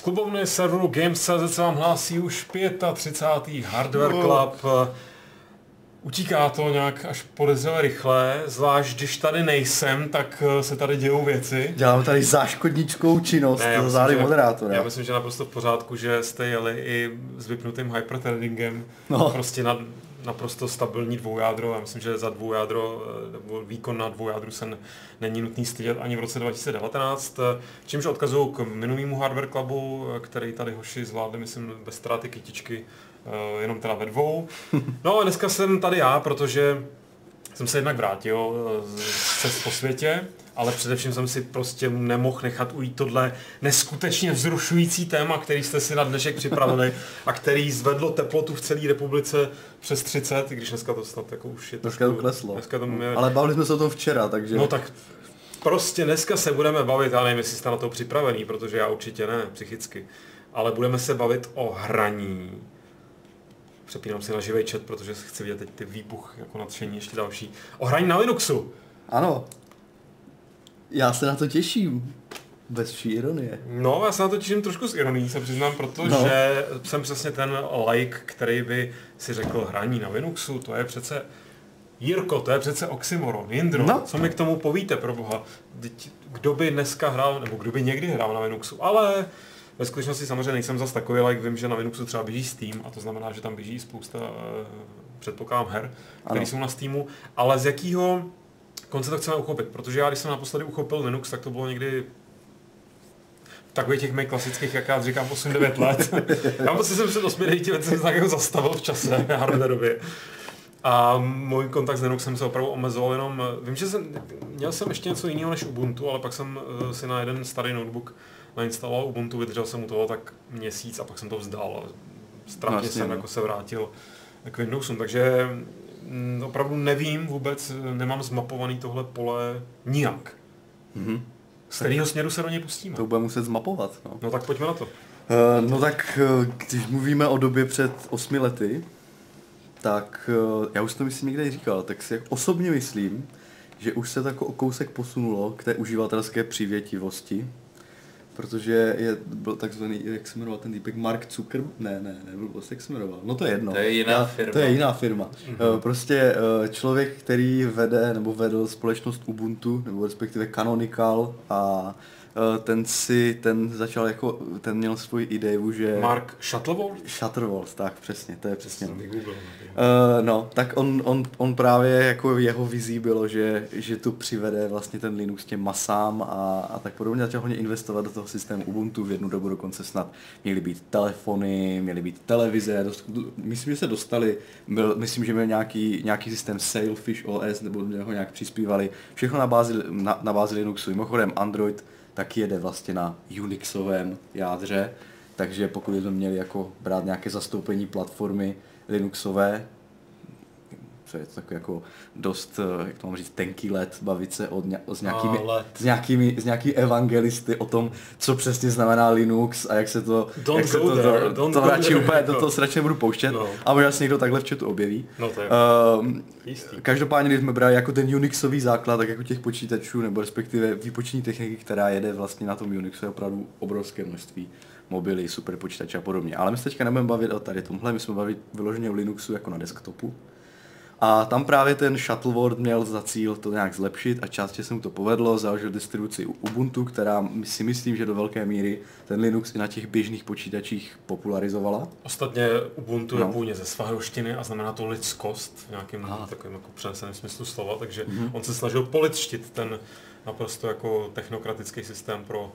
klubovny serveru Games.cz se vám hlásí už 35. Hardware Club. Utíká to nějak až podezřele rychle, zvlášť když tady nejsem, tak eh, se tady dějou věci. Děláme tady záškodnickou činnost za myslím, zády moderátora. Já myslím, že naprosto v pořádku, že jste jeli i s vypnutým hyperthreadingem. No. Prostě na, naprosto stabilní dvoujádro. Já myslím, že za dvoujádro, eh, nebo výkon na dvoujádru se není nutný stydět ani v roce 2019. eh, Čímž odkazuju k minulému Hardware Clubu, eh, který tady hoši zvládli, myslím, bez ztráty kytičky, eh, jenom teda ve dvou. No a dneska jsem tady já, protože jsem se jednak vrátil z cest po světě, ale především jsem si prostě nemohl nechat ujít tohle neskutečně vzrušující téma, který jste si na dnešek připravili a který zvedlo teplotu v celé republice přes 30, i když dneska to snad jako už je Dneska to kleslo. Dneska to je, Ale bavili jsme se o tom včera, takže... No tak prostě dneska se budeme bavit, já nevím, jestli jste na to připravený, protože já určitě ne, psychicky, ale budeme se bavit o hraní. Přepínám si na živý chat, protože chci vidět teď ty výbuch jako nadšení ještě další. O hraní na Linuxu. Ano. Já se na to těším. Bez vší ironie. No, já se na to těším trošku s ironií, se přiznám, protože no. jsem přesně ten like, který by si řekl hraní na Linuxu, to je přece Jirko, to je přece oxymoron. Jindro, No. co mi k tomu povíte, pro boha? Kdo by dneska hrál, nebo kdo by někdy hrál na Linuxu, ale ve skutečnosti samozřejmě nejsem zas takový like, vím, že na Linuxu třeba běží Steam a to znamená, že tam běží spousta, eh, předpokládám, her, které jsou na Steamu, ale z jakého konce to chceme uchopit, protože já když jsem naposledy uchopil Linux, tak to bylo někdy takových těch mých klasických, jak já říkám, 8-9 let. já prostě jsem před 8 9 let jsem se tak jako zastavil v čase, hardwareově. A můj kontakt s Linuxem se opravdu omezoval jenom, vím, že jsem, měl jsem ještě něco jiného než Ubuntu, ale pak jsem eh, si na jeden starý notebook nainstaloval Ubuntu, vydržel jsem u toho tak měsíc a pak jsem to vzdal. Strachně Vlastně, jsem no. jako se vrátil k Windowsům, takže opravdu nevím vůbec, nemám zmapovaný tohle pole nijak. Mhm. Z kterého směru se do něj pustíme? To bude muset zmapovat, no. No tak pojďme na to. Eh, No tak, eh, když mluvíme o době před osmi lety, tak eh, já už to myslím někde říkal, tak si osobně myslím, že už se to jako o kousek posunulo k té uživatelské přívětivosti, protože je, byl takzvaný, jak se jmenoval ten týpek, Mark Zucker, ne, ne, ne, byl jak se jmenoval, no to je jedno. To je jiná firma. To je jiná firma. Mm-hmm. Prostě eh, člověk, který vede nebo vedl společnost Ubuntu, nebo respektive Canonical a ten si, ten začal jako, ten měl svoji ideu, že... Mark Shuttleworth? Shutterworld, tak přesně, to je přesně. Ono. vygooglil. Uh, no, tak on, on, on právě jako jeho vizí bylo, že, že to přivede vlastně ten Linux těm masám a, a tak podobně. Začal hodně investovat do toho systému Ubuntu, v jednu dobu dokonce snad měly být telefony, měly být televize, dost, myslím, že se dostali, byl, myslím, že měl nějaký, nějaký systém Sailfish OS, nebo něho nějak přispívali, všechno na bázi, na, na bázi Linuxu. Mimochodem Android taky jede vlastně na Unixovém jádře, takže pokud bychom měli jako brát nějaké zastoupení platformy Linuxové, co je to takový jako dost, eh, jak to mám říct, tenký let, bavit se od s, nějakými, A, s, nějakými, s nějakými evangelisty o tom, co přesně znamená Linux a jak se to, Don't jak se to, there, to, don't to radši there, úplně, do toho se radši nebudu pouštět, No. a možná se někdo takhle v chatu objeví. No to je Um, jistý. každopádně, když jsme brali jako ten Unixový základ, tak jako těch počítačů, nebo respektive výpočetní techniky, která jede vlastně na tom Unixu, je opravdu obrovské množství mobily, super počítače a podobně. Ale my se teďka nebudeme bavit o tady tomhle, my jsme bavit vyloženě o Linuxu jako na desktopu. A tam právě ten Shuttleworld měl za cíl to nějak zlepšit a částečně se mu to povedlo, založil distribuci Ubuntu, která si myslím, že do velké míry ten Linux i na těch běžných počítačích popularizovala. Ostatně Ubuntu je No. původně ze svahoštiny a znamená to lidskost v nějakém Aha. takovém jako přeneseném smyslu slova, takže Mhm. on se snažil polidštit ten naprosto jako technokratický systém pro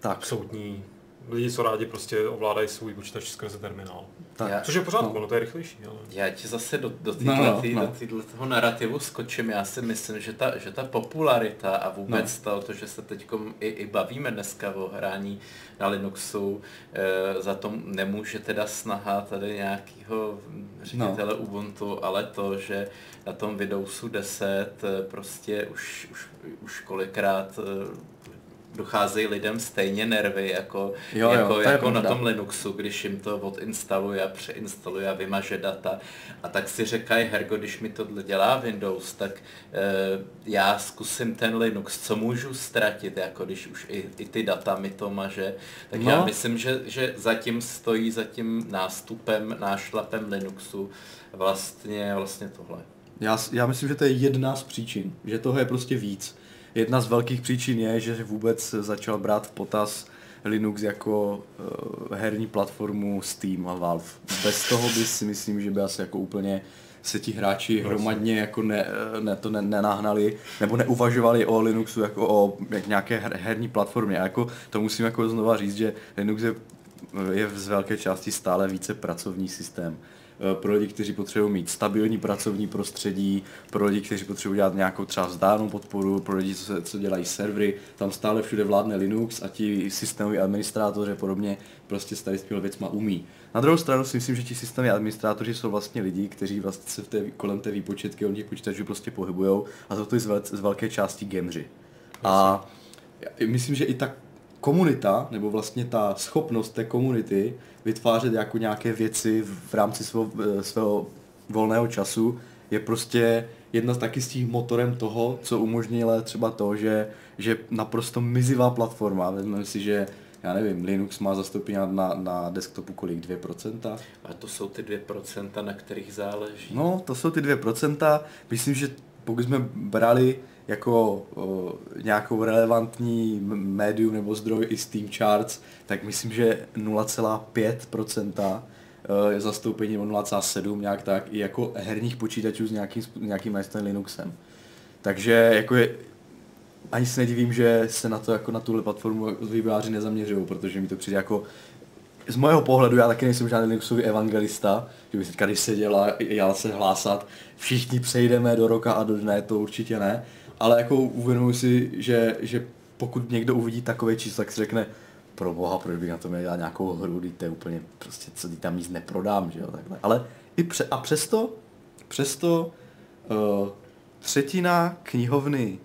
Tak, absolutní lidi, co rádi prostě ovládají svůj počítač skrze terminál. tak. Já- Což je v pořádku, No. no, to je rychlejší, ale... Já ti zase do, do No, téhle no, no, no. do týhle toho narrativu skočím. Já si myslím, že ta, že ta popularita a vůbec no. to, to, že se teď i, i bavíme dneska o hrání na Linuxu, e, za to nemůže teda snaha tady nějakého ředitele no. Ubuntu, ale to, že na tom Windowsu 10 eh, prostě už, už, už kolikrát eh, docházejí lidem stejně nervy jako, Jo, jo, jako, to jako na tom Linuxu, když jim to odinstaluje a přeinstaluje a vymaže data. A tak si říkají, Hergo, když mi tohle dělá Windows, tak e, já zkusím ten Linux, co můžu ztratit, jako když už i, i ty data mi to maže. Tak No. já myslím, že, že zatím stojí za tím nástupem, nášlapem Linuxu vlastně, vlastně tohle. Já, já myslím, že to je jedna z příčin, že toho je prostě víc. Jedna z velkých příčin je, že vůbec začal brát v potaz Linux jako uh, herní platformu Steam a Valve. Bez toho by si myslím, že by asi jako úplně se ti hráči hromadně jako ne, ne, to ne, nenahnali, nebo neuvažovali o Linuxu jako o nějaké her, herní platformě. A jako to musím jako znova říct, že Linux je, je z velké části stále více pracovní systém Eh, pro lidi, kteří potřebují mít stabilní pracovní prostředí, pro lidi, kteří potřebují dělat nějakou třeba vzdálenou podporu, pro lidi, co, se, co dělají servery, tam stále všude vládne Linux a ti systémoví administrátoři a podobně prostě s tady s těmi věcma umí. Na druhou stranu si myslím, že ti systémoví administrátoři jsou vlastně lidi, kteří vlastně se v té, kolem té výpočetky od těch počítačů prostě pohybujou a jsou to i z, vel, z velké části gamři. A myslím, že i ta komunita, nebo vlastně ta schopnost té komunity vytvářet jako nějaké věci v rámci svého, eh, svého volného času je prostě jedna z taky z těch motorem toho, co umožnilo třeba to, že, že naprosto mizivá platforma, vezmeme si, že já nevím, Linux má zastoupení na, na, na desktopu kolik? 2%? A to jsou ty 2%, na kterých záleží. No, to jsou ty 2%. Myslím, že pokud jsme brali jako o, nějakou relevantní médium nebo zdroj i Steam Charts, tak myslím, že 0,5% eh, je zastoupení o 0,7 nějak tak, i jako herních počítačů s nějakým, nějakým Linuxem. Takže jako je, ani se nedivím, že se na to jako na tuhle platformu vývojáři nezaměřují, protože mi to přijde jako z mého pohledu, já taky nejsem žádný Linuxový evangelista, že bych teďka, když seděl a jel se hlásat, všichni přejdeme do roka a do dne, to určitě ne, ale jako uvědomuji si, že, že pokud někdo uvidí takové číslo, tak si řekne, pro boha, proč bych na to měl dělat nějakou hru, teď to je úplně prostě, co tam nic neprodám, že jo, takhle. Ale i pře- a přesto, přesto uh, třetina knihovny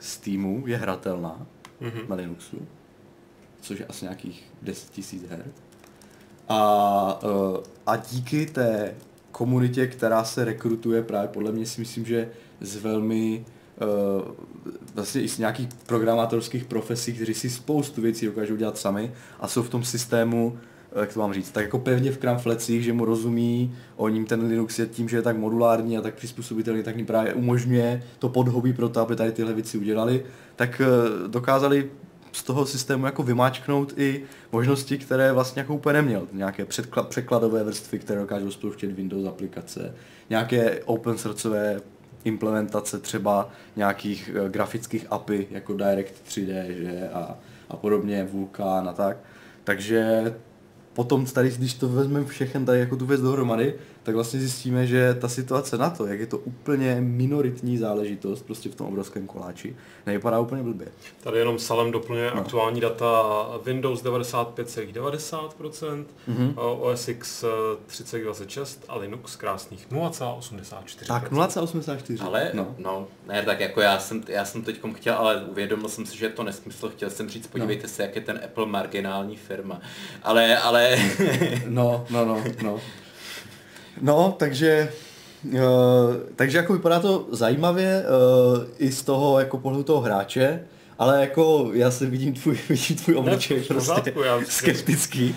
Steamu je hratelná Mhm. na Linuxu, což je asi nějakých 10 000 her. A, uh, a díky té komunitě, která se rekrutuje právě podle mě si myslím, že z velmi vlastně i z nějakých programátorských profesí, kteří si spoustu věcí dokážou dělat sami a jsou v tom systému, eh, jak to mám říct, tak jako pevně v kramflecích, že mu rozumí, o ním ten Linux je tím, že je tak modulární a tak přizpůsobitelný, tak jim právě umožňuje to podhobí pro to, aby tady tyhle věci udělali, tak eh, dokázali z toho systému jako vymáčknout i možnosti, které vlastně jako úplně neměl. Nějaké předkla- překladové vrstvy, které dokážou spouštět Windows aplikace, nějaké open sourceové implementace třeba nějakých eh, grafických API jako Direct 3D že? A, a podobně, Vulkan a tak. Takže potom tady, když to vezmeme všechen tady jako tu věc dohromady, tak vlastně zjistíme, že ta situace na to, jak je to úplně minoritní záležitost prostě v tom obrovském koláči, nevypadá úplně blbě. Tady jenom Salem doplňuje No. aktuální data Windows 95,90%, Mhm. OS X eh, 30,26 a Linux krásných 0,84%. Tak 0,84. Ale, no. no. no, ne, tak jako já jsem, já jsem teď chtěl, ale uvědomil jsem si, že je to nesmysl, chtěl jsem říct, podívejte No. se, jak je ten Apple marginální firma. Ale, ale, No, no, no, no. No, takže, uh, takže jako vypadá to zajímavě uh, i z toho jako pohledu toho hráče, ale jako já se vidím tvůj, vidím tvůj obličej v prostě pořádku, já skeptický.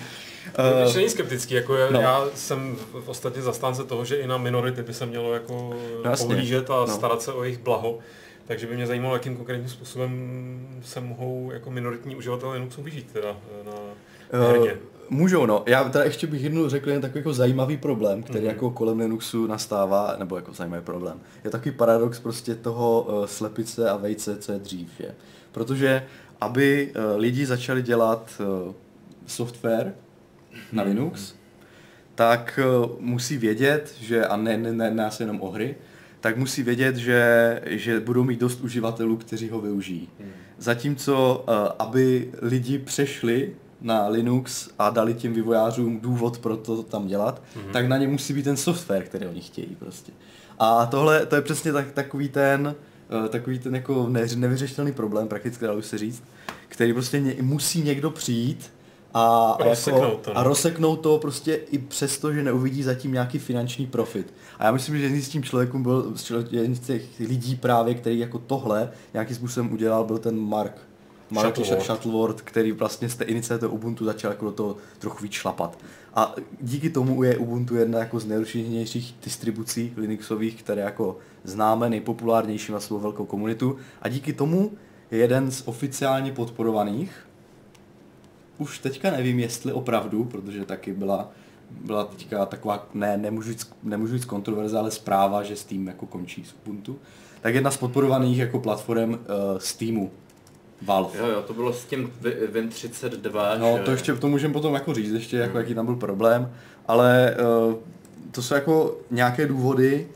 Uh, Když není skeptický, jako já, no. já jsem v ostatně zastánce toho, že i na minority by se mělo jako No jasně. pohlížet a No. starat se o jejich blaho. Takže by mě zajímalo, jakým konkrétním způsobem se mohou jako minoritní uživatelé Linuxu vyžít teda eh, na Uh. Můžou, no. Já teda ještě bych jednu řekl jen takový jako zajímavý problém, který Mhm. jako kolem Linuxu nastává, nebo jako zajímavý problém. Je takový paradox prostě toho uh, slepice a vejce, co je dřív, je. Protože aby uh, lidi začali dělat uh, software na Linux, tak uh, musí vědět, že, a ne, ne, ne, ne jenom o hry, tak musí vědět, že, že budou mít dost uživatelů, kteří ho využijí. Zatímco, uh, aby lidi přešli na Linux a dali těm vývojářům důvod pro to tam dělat, mm-hmm. tak na ně musí být ten software, který oni chtějí prostě. A tohle, to je přesně tak, takový ten, uh, takový ten jako ne, nevyřešitelný problém, prakticky dalo se říct, který prostě ně, musí někdo přijít a, a, Rozseknout jako, to, no. a rozseknout to prostě i přesto, že neuvidí zatím nějaký finanční profit. A já myslím, že jedním z tím člověkům byl, jeden z těch lidí právě, který jako tohle nějakým způsobem udělal, byl ten Mark. Mark Shuttleworth. Který vlastně z té iniciativy Ubuntu začal jako do toho trochu víc šlapat. A díky tomu je Ubuntu jedna jako z nejrozšířenějších distribucí Linuxových, které jako známe, nejpopulárnější na svou velkou komunitu. A díky tomu je jeden z oficiálně podporovaných, už teďka nevím, jestli opravdu, protože taky byla, byla teďka taková, ne, nemůžu říct, nemůžu říct kontroverze, ale zpráva, že Steam jako končí z Ubuntu. Tak jedna z podporovaných jako platform uh, Steamu, Valve. Jo, jo, to bylo s tím Win 32, No, že? to ještě to můžeme potom jako říct, ještě jako jaký tam byl problém, ale uh, to jsou jako nějaké důvody,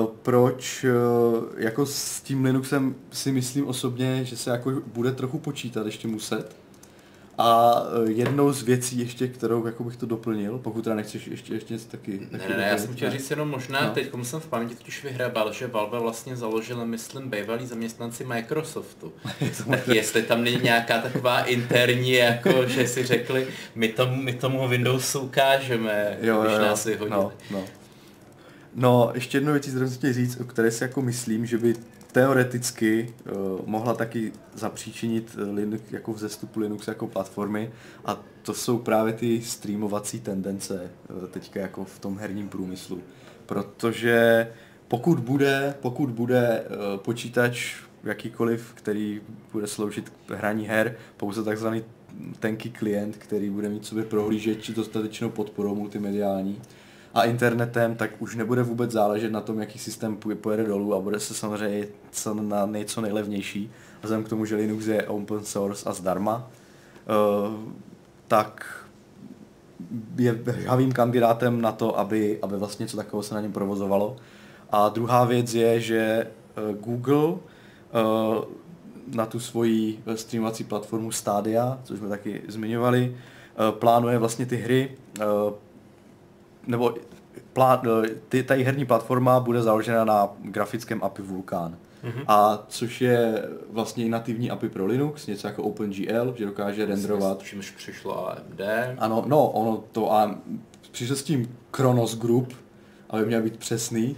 uh, proč uh, jako s tím Linuxem si myslím osobně, že se jako bude trochu počítat ještě muset. A uh, jednou z věcí ještě, kterou jako bych to doplnil, pokud teda nechceš ještě, ještě něco taky, Ne, taky ne, ne, já jsem chtěl říct jenom možná, No. teď jsem v paměti totiž vyhrabal, že Valve vlastně založil, myslím, bývalí zaměstnanci Microsoftu. tak jestli tam není nějaká taková interní, jako že si řekli, my tomu, my tomu Windowsu ukážeme, jo, když jo, nás vyhodili. No, no. no, ještě jednu věc, kterou jsem chtěl říct, o které si jako myslím, že by teoreticky uh, mohla taky zapříčinit eh, Linux jako vzestup Linux jako platformy a to jsou právě ty streamovací tendence uh, teďka jako v tom herním průmyslu. Protože pokud bude, pokud bude uh, počítač jakýkoliv, který bude sloužit k hraní her, pouze takzvaný tenký klient, který bude mít sobě prohlížeč dostatečnou podporou multimediální a internetem, tak už nebude vůbec záležet na tom, jaký systém pojede dolů a bude se samozřejmě co na nejco nejlevnější. A vzhledem k tomu, že Linux je open source a zdarma, uh, tak je žhavým kandidátem na to, aby, aby vlastně něco takového se na něm provozovalo. A druhá věc je, že eh, Google eh, na tu svoji eh, streamovací platformu Stadia, což jsme taky zmiňovali, eh, plánuje vlastně ty hry, eh, nebo eh, ty, ta herní platforma bude založena na grafickém API Vulkan. Mm-hmm. A což je vlastně i nativní API pro Linux, něco jako OpenGL, že dokáže renderovat Čímž přišlo AMD. ano, no, ono to a přišel s tím Kronos Group, aby měl být přesný,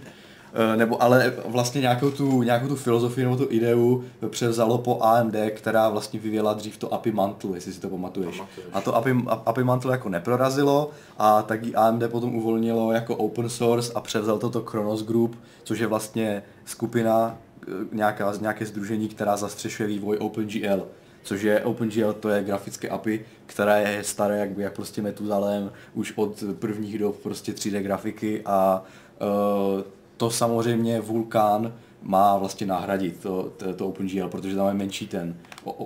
nebo ale vlastně nějakou tu, nějakou tu filozofii nebo tu ideu převzalo po AMD, která vlastně vyvěla dřív to API Mantle, jestli si to pamatuješ. Pamatuješ. A to API, API Mantle jako neprorazilo a tak ji AMD potom uvolnilo jako open source a převzal to to Kronos Group, což je vlastně skupina, eh, nějaká, nějaké združení, která zastřešuje vývoj OpenGL což je OpenGL, to je grafické API, které je staré jak, jak prostě Metuzalem, už od prvních dob prostě 3D grafiky a uh, to samozřejmě Vulkan má vlastně nahradit to, to, to OpenGL, protože tam je menší ten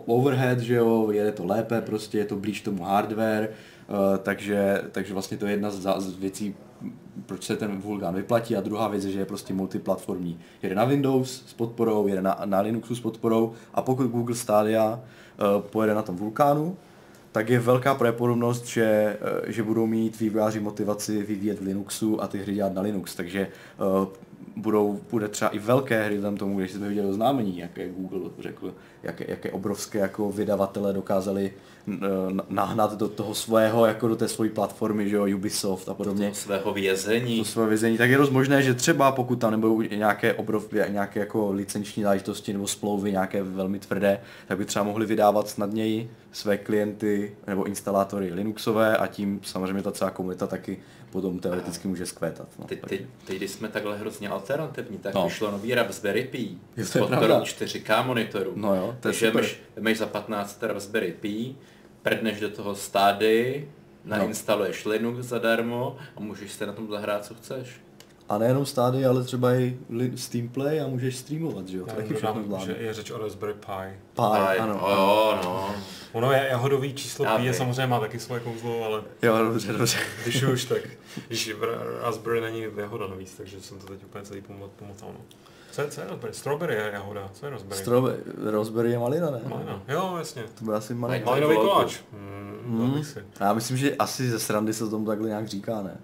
overhead, že jo, jede to lépe, prostě je to blíž tomu hardware, uh, takže, takže vlastně to je jedna z, věcí, proč se ten Vulkan vyplatí a druhá věc je, že je prostě multiplatformní. Jede na Windows s podporou, jede na, na Linuxu s podporou a pokud Google Stadia uh, pojede na tom Vulkánu, tak je velká pravděpodobnost, že, eh, že budou mít vývojáři motivaci vyvíjet v Linuxu a ty hry dělat na Linux. Takže budou, bude třeba i velké hry tam tomu, když jsme viděli oznámení, jaké Google řekl, jaké, jaké obrovské jako vydavatele dokázali nahnat do toho svého, jako do té svojí platformy, že jo, Ubisoft a podobně Toho svého vězení. to své vězení, tak je dost možné, že třeba pokud tam nebudou nějaké obrov, nějaké jako licenční záležitosti nebo splouvy nějaké velmi tvrdé, tak by třeba mohli vydávat snadněji své klienty nebo instalátory Linuxové a tím samozřejmě ta celá komunita taky potom teoreticky může skvétat. No. Teď, teď, teď, když jsme takhle hrozně alternativní, tak No. vyšlo nový Raspberry Pi s to je podporou pravda. 4K monitorů. No jo, to je Takže super. máš, máš za 15 Raspberry Pi, prdneš do toho stády, nainstaluješ Linux zadarmo a můžeš se na tom zahrát, co chceš. A nejenom stády, ale třeba i Steam Play a můžeš streamovat, že jo? To Já taky všechno zvládne. že je řeč o Raspberry Pi. Pi, Aj, ano. Jo, no. Ono je jahodový číslo Pi, je samozřejmě má taky svoje kouzlo, ale Jo, dobře, dobře. když už, tak když Raspberry není jahoda navíc, takže jsem to teď úplně celý pomo- pomotal. No. Co je, co je Raspberry? Strawberry je jahoda, co je Raspberry? Strobe, Raspberry je malina, ne? Malina. Jo, jasně. To bude asi malina. Malinový koláč. Hmm, Hmm. Já myslím, že asi ze srandy se tomu takhle nějak říká, ne?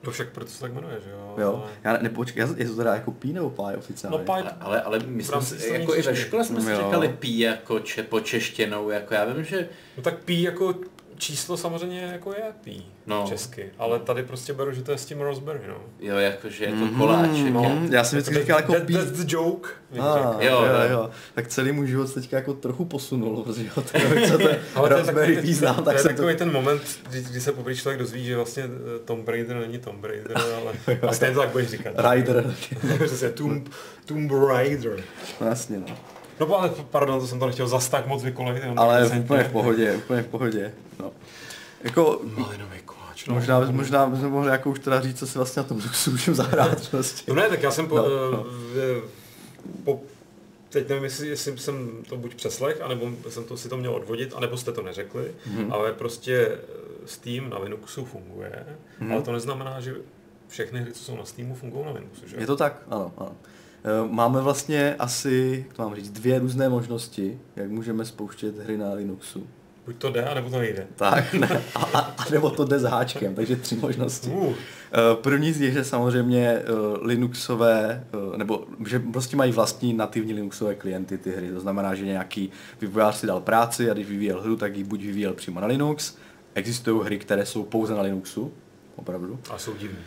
To však proto se tak jmenuje, že jo? Jo, já ne, nepočkej, je to teda jako Pi nebo Pi oficiálně? No Pi, Ale, ale my jsme si, jako i ve škole jsme si říkali pí jako če, počeštěnou, jako já vím, že no tak pí jako číslo samozřejmě jako je pí No. česky, ale tady prostě beru, že to je s tím Raspberry, no. jo, jako, že je to koláček. no. je. Já jsem vždycky říkal jako that. That's the joke. Ah, řekl. jo, Jo, jo, no. Tak celý můj život se teďka jako trochu posunul, protože jo, to, co to je Raspberry Pi znám, to tak je jsem to... takový ten moment, kdy, kdy se poprvé člověk dozví, že vlastně eh, Tomb Raider není Tomb Raider, ale vlastně to tak budeš říkat. Rider. Přesně, Tomb, Tomb Raider. No, jasně, no. Ale pardon, to jsem to nechtěl zas tak moc vykolejit. Ale decentně. úplně v pohodě, úplně v pohodě. No. Jako, Malinový koláč. No. možná, možná bychom mohli jako už teda říct, co si vlastně na tom Zuxu můžeme zahrát prostě. No ne, tak já jsem po, No, no, no. no. po teď nevím, jestli, jestli jsem to buď přeslech, anebo jsem to si to měl odvodit, anebo jste to neřekli, mm-hmm. ale prostě eh, Steam na Linuxu funguje, mm-hmm. ale to neznamená, že všechny hry, co jsou na Steamu, fungují na Linuxu, že? Je to tak? Ano, ano. Eh, Máme vlastně asi, jak to mám říct, dvě různé možnosti, jak můžeme spouštět hry na Linuxu. Buď to jde, anebo to nejde. Tak, ne, a, a, a nebo to jde s háčkem, takže tři možnosti. Uh, Eh, První z nich je samozřejmě eh, Linuxové, nebo že prostě mají vlastní nativní Linuxové klienty ty hry. To znamená, že nějaký vývojář si dal práci a když vyvíjel hru, tak ji buď vyvíjel přímo na Linux. Existují hry, které jsou pouze na Linuxu, opravdu, a jsou divní.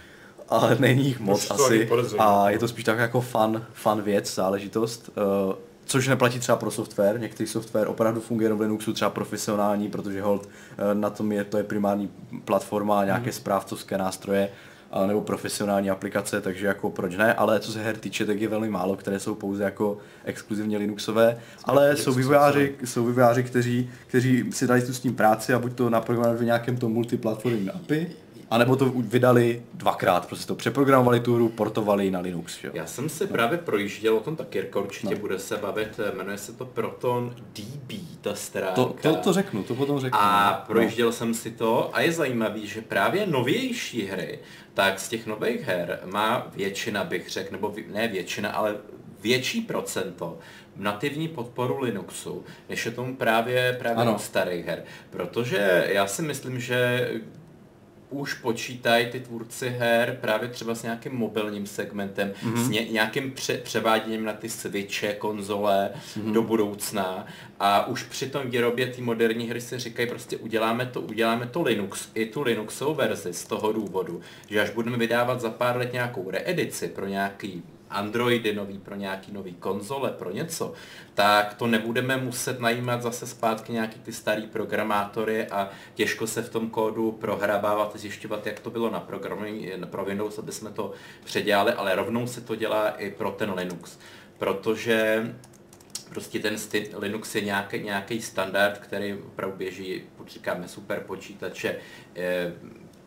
Ale není jich moc to asi. A je to spíš tak jako fun, fun věc, záležitost. Eh, Což neplatí třeba pro software, některý software opravdu funguje jenom v Linuxu, třeba profesionální, protože hold eh, na tom je, to je primární platforma, nějaké správcovské nástroje, a nebo profesionální aplikace, takže jako proč ne, ale co se her týče, tak je velmi málo, které jsou pouze jako exkluzivně Linuxové, ale jsou vývojáři, jsou vývojáři, kteří, kteří si dali tu s tím práci a buď to naprogramovali v nějakém tom multiplatformním API, anebo to vydali dvakrát, prostě to přeprogramovali tu hru, portovali ji na Linux. Jo. Já jsem si právě projížděl o tom tak Jirka určitě No. bude se bavit, jmenuje se to Proton DB, ta stránka. To, to, to řeknu, to potom řeknu. A no. projížděl jsem si to a je zajímavý, že právě novější hry, tak z těch nových her má většina, bych řekl, nebo ne většina, ale větší procento nativní podporu Linuxu, než je tomu právě, právě Ano. starých her. Protože já si myslím, že už počítají ty tvůrci her právě třeba s nějakým mobilním segmentem, mm-hmm. s ně, nějakým pře- převáděním na ty switche, konzole mm-hmm. do budoucna a už při tom výrobě ty moderní hry si říkají prostě uděláme to, uděláme to Linux, i tu Linuxovou verzi z toho důvodu, že až budeme vydávat za pár let nějakou reedici pro nějaký Androidy nový, pro nějaký nový konzole, pro něco, tak to nebudeme muset najímat zase zpátky nějaký ty starý programátory a těžko se v tom kódu prohrabávat, zjišťovat, jak to bylo na programu, pro Windows, aby jsme to předělali, ale rovnou se to dělá i pro ten Linux. Protože prostě ten Linux je nějaký, nějaký standard, který opravdu běží, říkáme, super počítače, eh,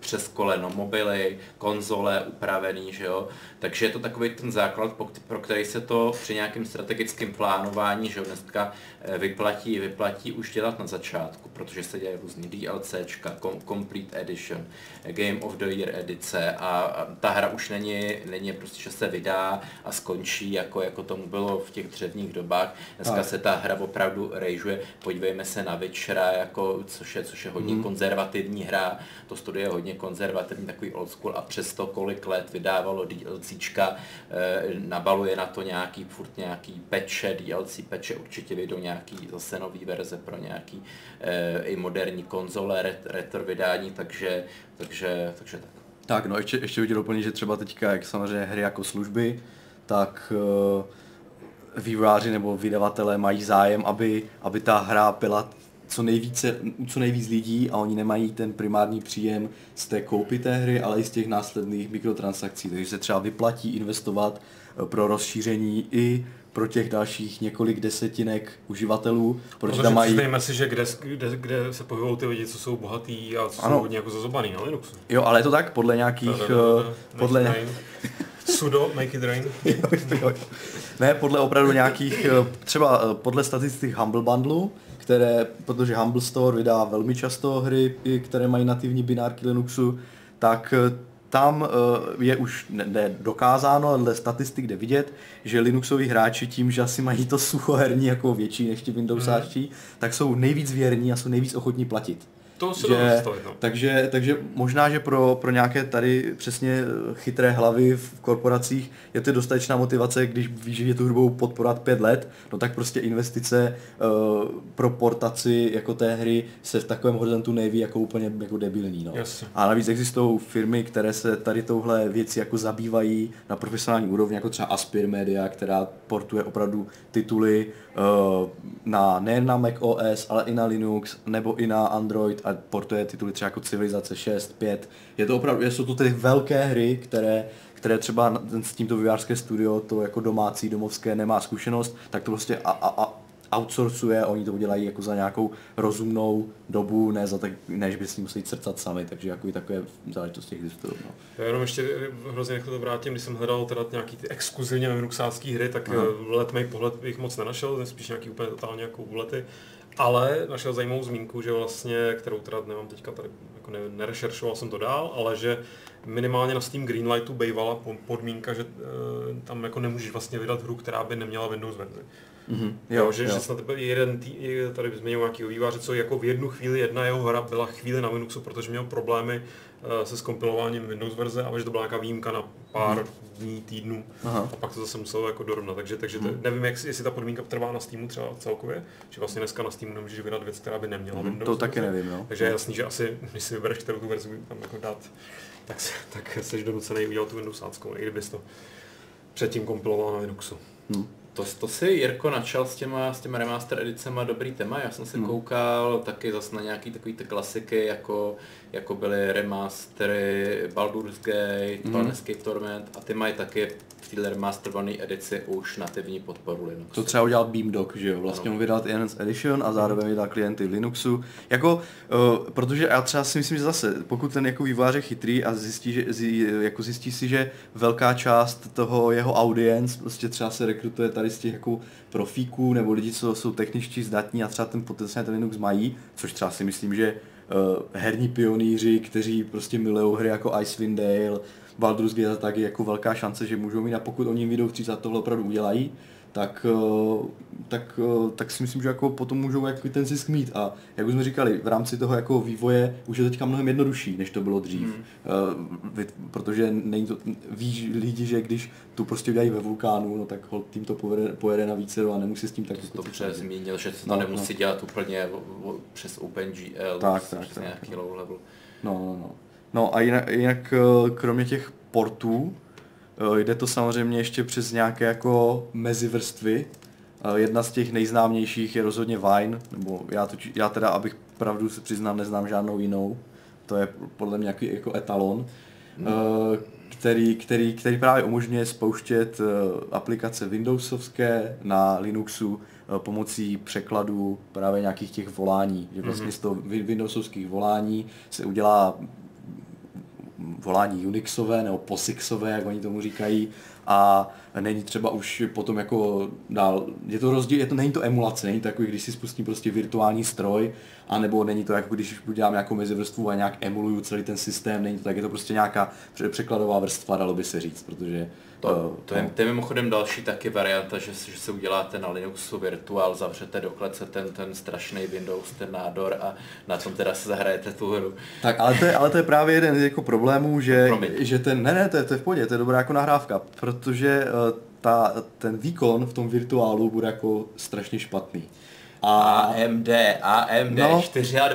přes koleno mobily, konzole upravený, že jo. Takže je to takový ten základ, pro který se to při nějakém strategickém plánování, že jo, dneska vyplatí, vyplatí už dělat na začátku, protože se dělají různý DLCčka, com- Complete Edition, eh, Game of the Year edice a, a ta hra už není, není prostě, že se vydá a skončí, jako, jako tomu bylo v těch dřevních dobách. Dneska Tak. se ta hra opravdu rejžuje. Podívejme se na Witchera, jako, což, je, což je hodně Mhm. konzervativní hra. To studie je hodně konzervativní, takový old school a přesto kolik let vydávalo DLCčka, eh, nabaluje na to nějaký, furt nějaký peče, DLC peče, určitě vyjdou nějaký zase nový verze pro nějaký eh, i moderní konzole, ret, retro vydání, takže, takže, takže tak. Tak no, ještě, ještě bych doplnit, že třeba teďka, jak samozřejmě hry jako služby, tak uh, vývojáři nebo vydavatelé mají zájem, aby, aby ta hra byla co nejvíce, co nejvíc lidí a oni nemají ten primární příjem z té koupy té hry, ale i z těch následných mikrotransakcí. Takže se třeba vyplatí investovat eh, pro rozšíření i pro těch dalších několik desetinek uživatelů, protože Protože tam mají... přiznejme si, že kde, kde, kde se pohybují ty lidi, co jsou bohatý a co Ano. jsou hodně jako zazobaný na Linuxu. Jo, ale je to tak, podle nějakých... eh, podle, rain. Sudo, make it rain. ne, podle opravdu nějakých, eh, třeba eh, podle statistik Humble Bundle, které, protože Humble Store vydá velmi často hry, které mají nativní binárky Linuxu, tak tam eh, je už ne, dokázáno, ale statistik jde vidět, že Linuxoví hráči tím, že asi mají to suchoherní jako větší než ti Windowsáčtí, tak jsou nejvíc věrní a jsou nejvíc ochotní platit. To se že, dá no. takže, takže možná, že pro, pro nějaké tady přesně chytré hlavy v korporacích je to dostatečná motivace, když víš, že je tu hrubou podporovat pět let, no tak prostě investice uh, pro portaci jako té hry se v takovém horizontu neví jako úplně jako debilní. No. Jasně. A navíc existují firmy, které se tady touhle věci jako zabývají na profesionální úrovni, jako třeba Aspir Media, která portuje opravdu tituly na nejen na Mac OS, ale i na Linux, nebo i na Android a portuje tituly třeba jako Civilizace 6, 5. Je to opravdu, jsou to tedy velké hry, které které třeba s tímto vývářské studio, to jako domácí, domovské nemá zkušenost, tak to prostě a, a, a outsourcuje, oni to udělají jako za nějakou rozumnou dobu, ne za tak, než by si museli crcat sami, takže jako i takové záležitosti existují. No. Já jenom ještě hrozně rychle to vrátím, když jsem hledal teda nějaký ty exkluzivně linuxácké hry, tak Aha. letmej pohled bych moc nenašel, spíš nějaký úplně totálně jako úlety. Ale našel zajímavou zmínku, že vlastně, kterou teda nemám teďka tady, jako ne, nerešeršoval jsem to dál, ale že minimálně na Steam Greenlightu bývala podmínka, že e, tam jako nemůžeš vlastně vydat hru, která by neměla Windows verzi. Mm-hmm. Jo, jo, že, jo. že snad jeden tý, tady zmínil nějaký vývář, co jako v jednu chvíli jedna jeho hra byla chvíli na Linuxu, protože měl problémy uh, se skompilováním Windows verze a že to byla nějaká výjimka na pár mm. dní, týdnů Aha. a pak to zase muselo jako dorovnat. Takže, takže mm. nevím, jak, jestli ta podmínka trvá na Steamu třeba celkově, že vlastně dneska na Steamu nemůžeš vydat věc, která by neměla mm. Windows To taky verze. nevím, no. Takže je jasný, že asi, když si vybereš, kterou tu verzi tam jako dát, tak, tak jsi donucený udělat tu Windows i kdybys to předtím kompiloval na Linuxu. Mm. To, to si Jirko načal s těma, s těma remaster edicema dobrý téma. Já jsem si hmm. koukal taky zase na nějaký takový ty klasiky, jako, jako byly remastery Baldur's Gate, hmm. Planescape Torment a ty mají taky v téhle remasterované edici už nativní podporu Linuxu. To třeba udělal Beamdog, že jo? Vlastně mu vydal Enhanced Edition a zároveň vydal klienty Linuxu. Jako, uh, protože já třeba si myslím, že zase, pokud ten jako vývojář je chytrý a zjistí, že, zjistí, jako zjistí si, že velká část toho jeho audience prostě třeba se rekrutuje tady z těch jako profíků nebo lidí, co jsou techničtí zdatní a třeba ten potenciál ten Linux mají, což třeba si myslím, že uh, herní pionýři, kteří prostě milují hry jako Icewind Dale, Baldur's Gate tak je jako velká šance, že můžou mít a pokud oni vyjdou vstříc a tohle opravdu udělají, tak, eh, tak, eh, tak si myslím, že jako potom můžou jako ten zisk mít. A jak už jsme říkali, v rámci toho jako vývoje už je teďka mnohem jednodušší, než to bylo dřív. Uh, protože není to, ví lidi, že když tu prostě udělají ve vulkánu, no tak hol tím to pojede, pojede na více a nemusí s tím tak to dobře zmínil, že se to no, nemusí no. dělat úplně přes OpenGL, tak, tak, tak, nějaký tak. low level. No, no, no. No a jinak, jinak eh, kromě těch portů, eh, jde to samozřejmě ještě přes nějaké jako mezivrstvy. Eh, jedna z těch nejznámějších je rozhodně Vine, nebo já, to, já teda, abych pravdu se přiznám, neznám žádnou jinou. To je podle mě nějaký jako etalon, hmm. který, který, který právě umožňuje spouštět aplikace Windowsovské na Linuxu pomocí překladu právě nějakých těch volání. Že vlastně mm-hmm. z toho Windowsovských volání se udělá volání Unixové nebo POSIXové, jak oni tomu říkají, a není třeba už potom jako dál, je to rozdíl, je to, není to emulace, není to jako když si spustím prostě virtuální stroj, anebo není to jako když udělám nějakou mezivrstvu a nějak emuluju celý ten systém, není to tak, je to prostě nějaká překladová vrstva, dalo by se říct, protože to, to, je, to je mimochodem další taky varianta, že, že se uděláte na Linuxu virtuál, zavřete do klece ten, ten strašný Windows, ten nádor a na tom teda se zahrajete tu hru. Tak ale to je, ale to je právě jeden z jako problémů, že, že ten, ne, ne, to je, to je v pohodě, to je dobrá jako nahrávka, protože uh, ta, ten výkon v tom virtuálu bude jako strašně špatný. AMD, AMD no,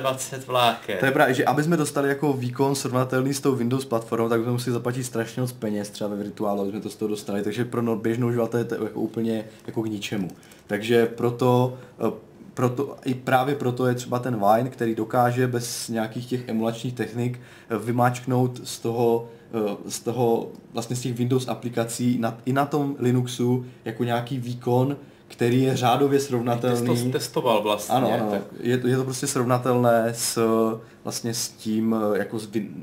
24 vláken. To je právě, že aby jsme dostali jako výkon srovnatelný s tou Windows platformou, tak jsme museli zaplatit strašně moc peněz třeba ve virtuálu, aby jsme to z toho dostali, takže pro no, běžnou uživatele to je jako úplně jako k ničemu. Takže proto, eh, proto, i právě proto je třeba ten Wine, který dokáže bez nějakých těch emulačních technik eh, vymáčknout z toho eh, z toho, vlastně z těch Windows aplikací na, i na tom Linuxu jako nějaký výkon, který je řádově srovnatelný. Ty jsi to testoval vlastně. Ano, ano. Tak... Je, to, je to prostě srovnatelné s vlastně s tím, jako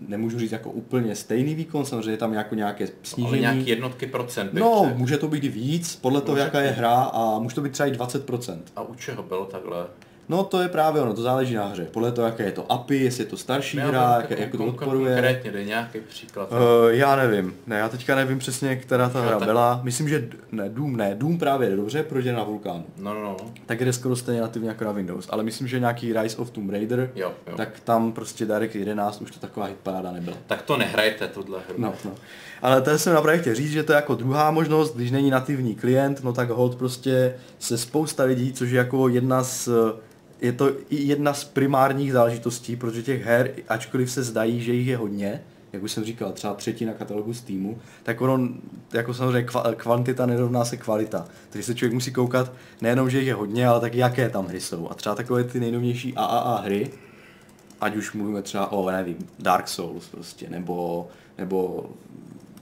nemůžu říct jako úplně stejný výkon, samozřejmě je tam jako nějaké snížení. Ale nějaké jednotky procent. No, může to být víc, podle toho, jaká je hra a může to být třeba i 20%. A u čeho bylo takhle? No to je právě ono, to záleží na hře. Podle toho, jaké je to API, jestli je to starší Já hra, mám jak, jak to kon- podporuje. Konkrétně, dej nějaký příklad. Uh, já nevím, ne, já teďka nevím přesně, která ta hra tak- byla. Myslím, že ne, Doom ne, Doom právě je dobře, protože je na vulkánu. No, no, no. Tak jde skoro stejně nativně jako na Windows, ale myslím, že nějaký Rise of Tomb Raider, Jo, jo. tak tam prostě Direct 11 už to taková hitparáda nebyla. Tak to nehrajte, tuhle hru. No, no. Ale tady jsem napravdu chtěl říct, že to je jako druhá možnost, když není nativní klient, no tak hold prostě se spousta lidí, což je jako jedna z je to i jedna z primárních záležitostí, protože těch her, ačkoliv se zdají, že jich je hodně, jak už jsem říkal, třeba třetina katalogu Steamu, tak ono, jako samozřejmě kva- kvantita nerovná se kvalita. Takže se člověk musí koukat nejenom, že jich je hodně, ale taky jaké tam hry jsou. A třeba takové ty nejnovější AAA hry, ať už mluvíme třeba o, nevím, Dark Souls prostě, nebo, nebo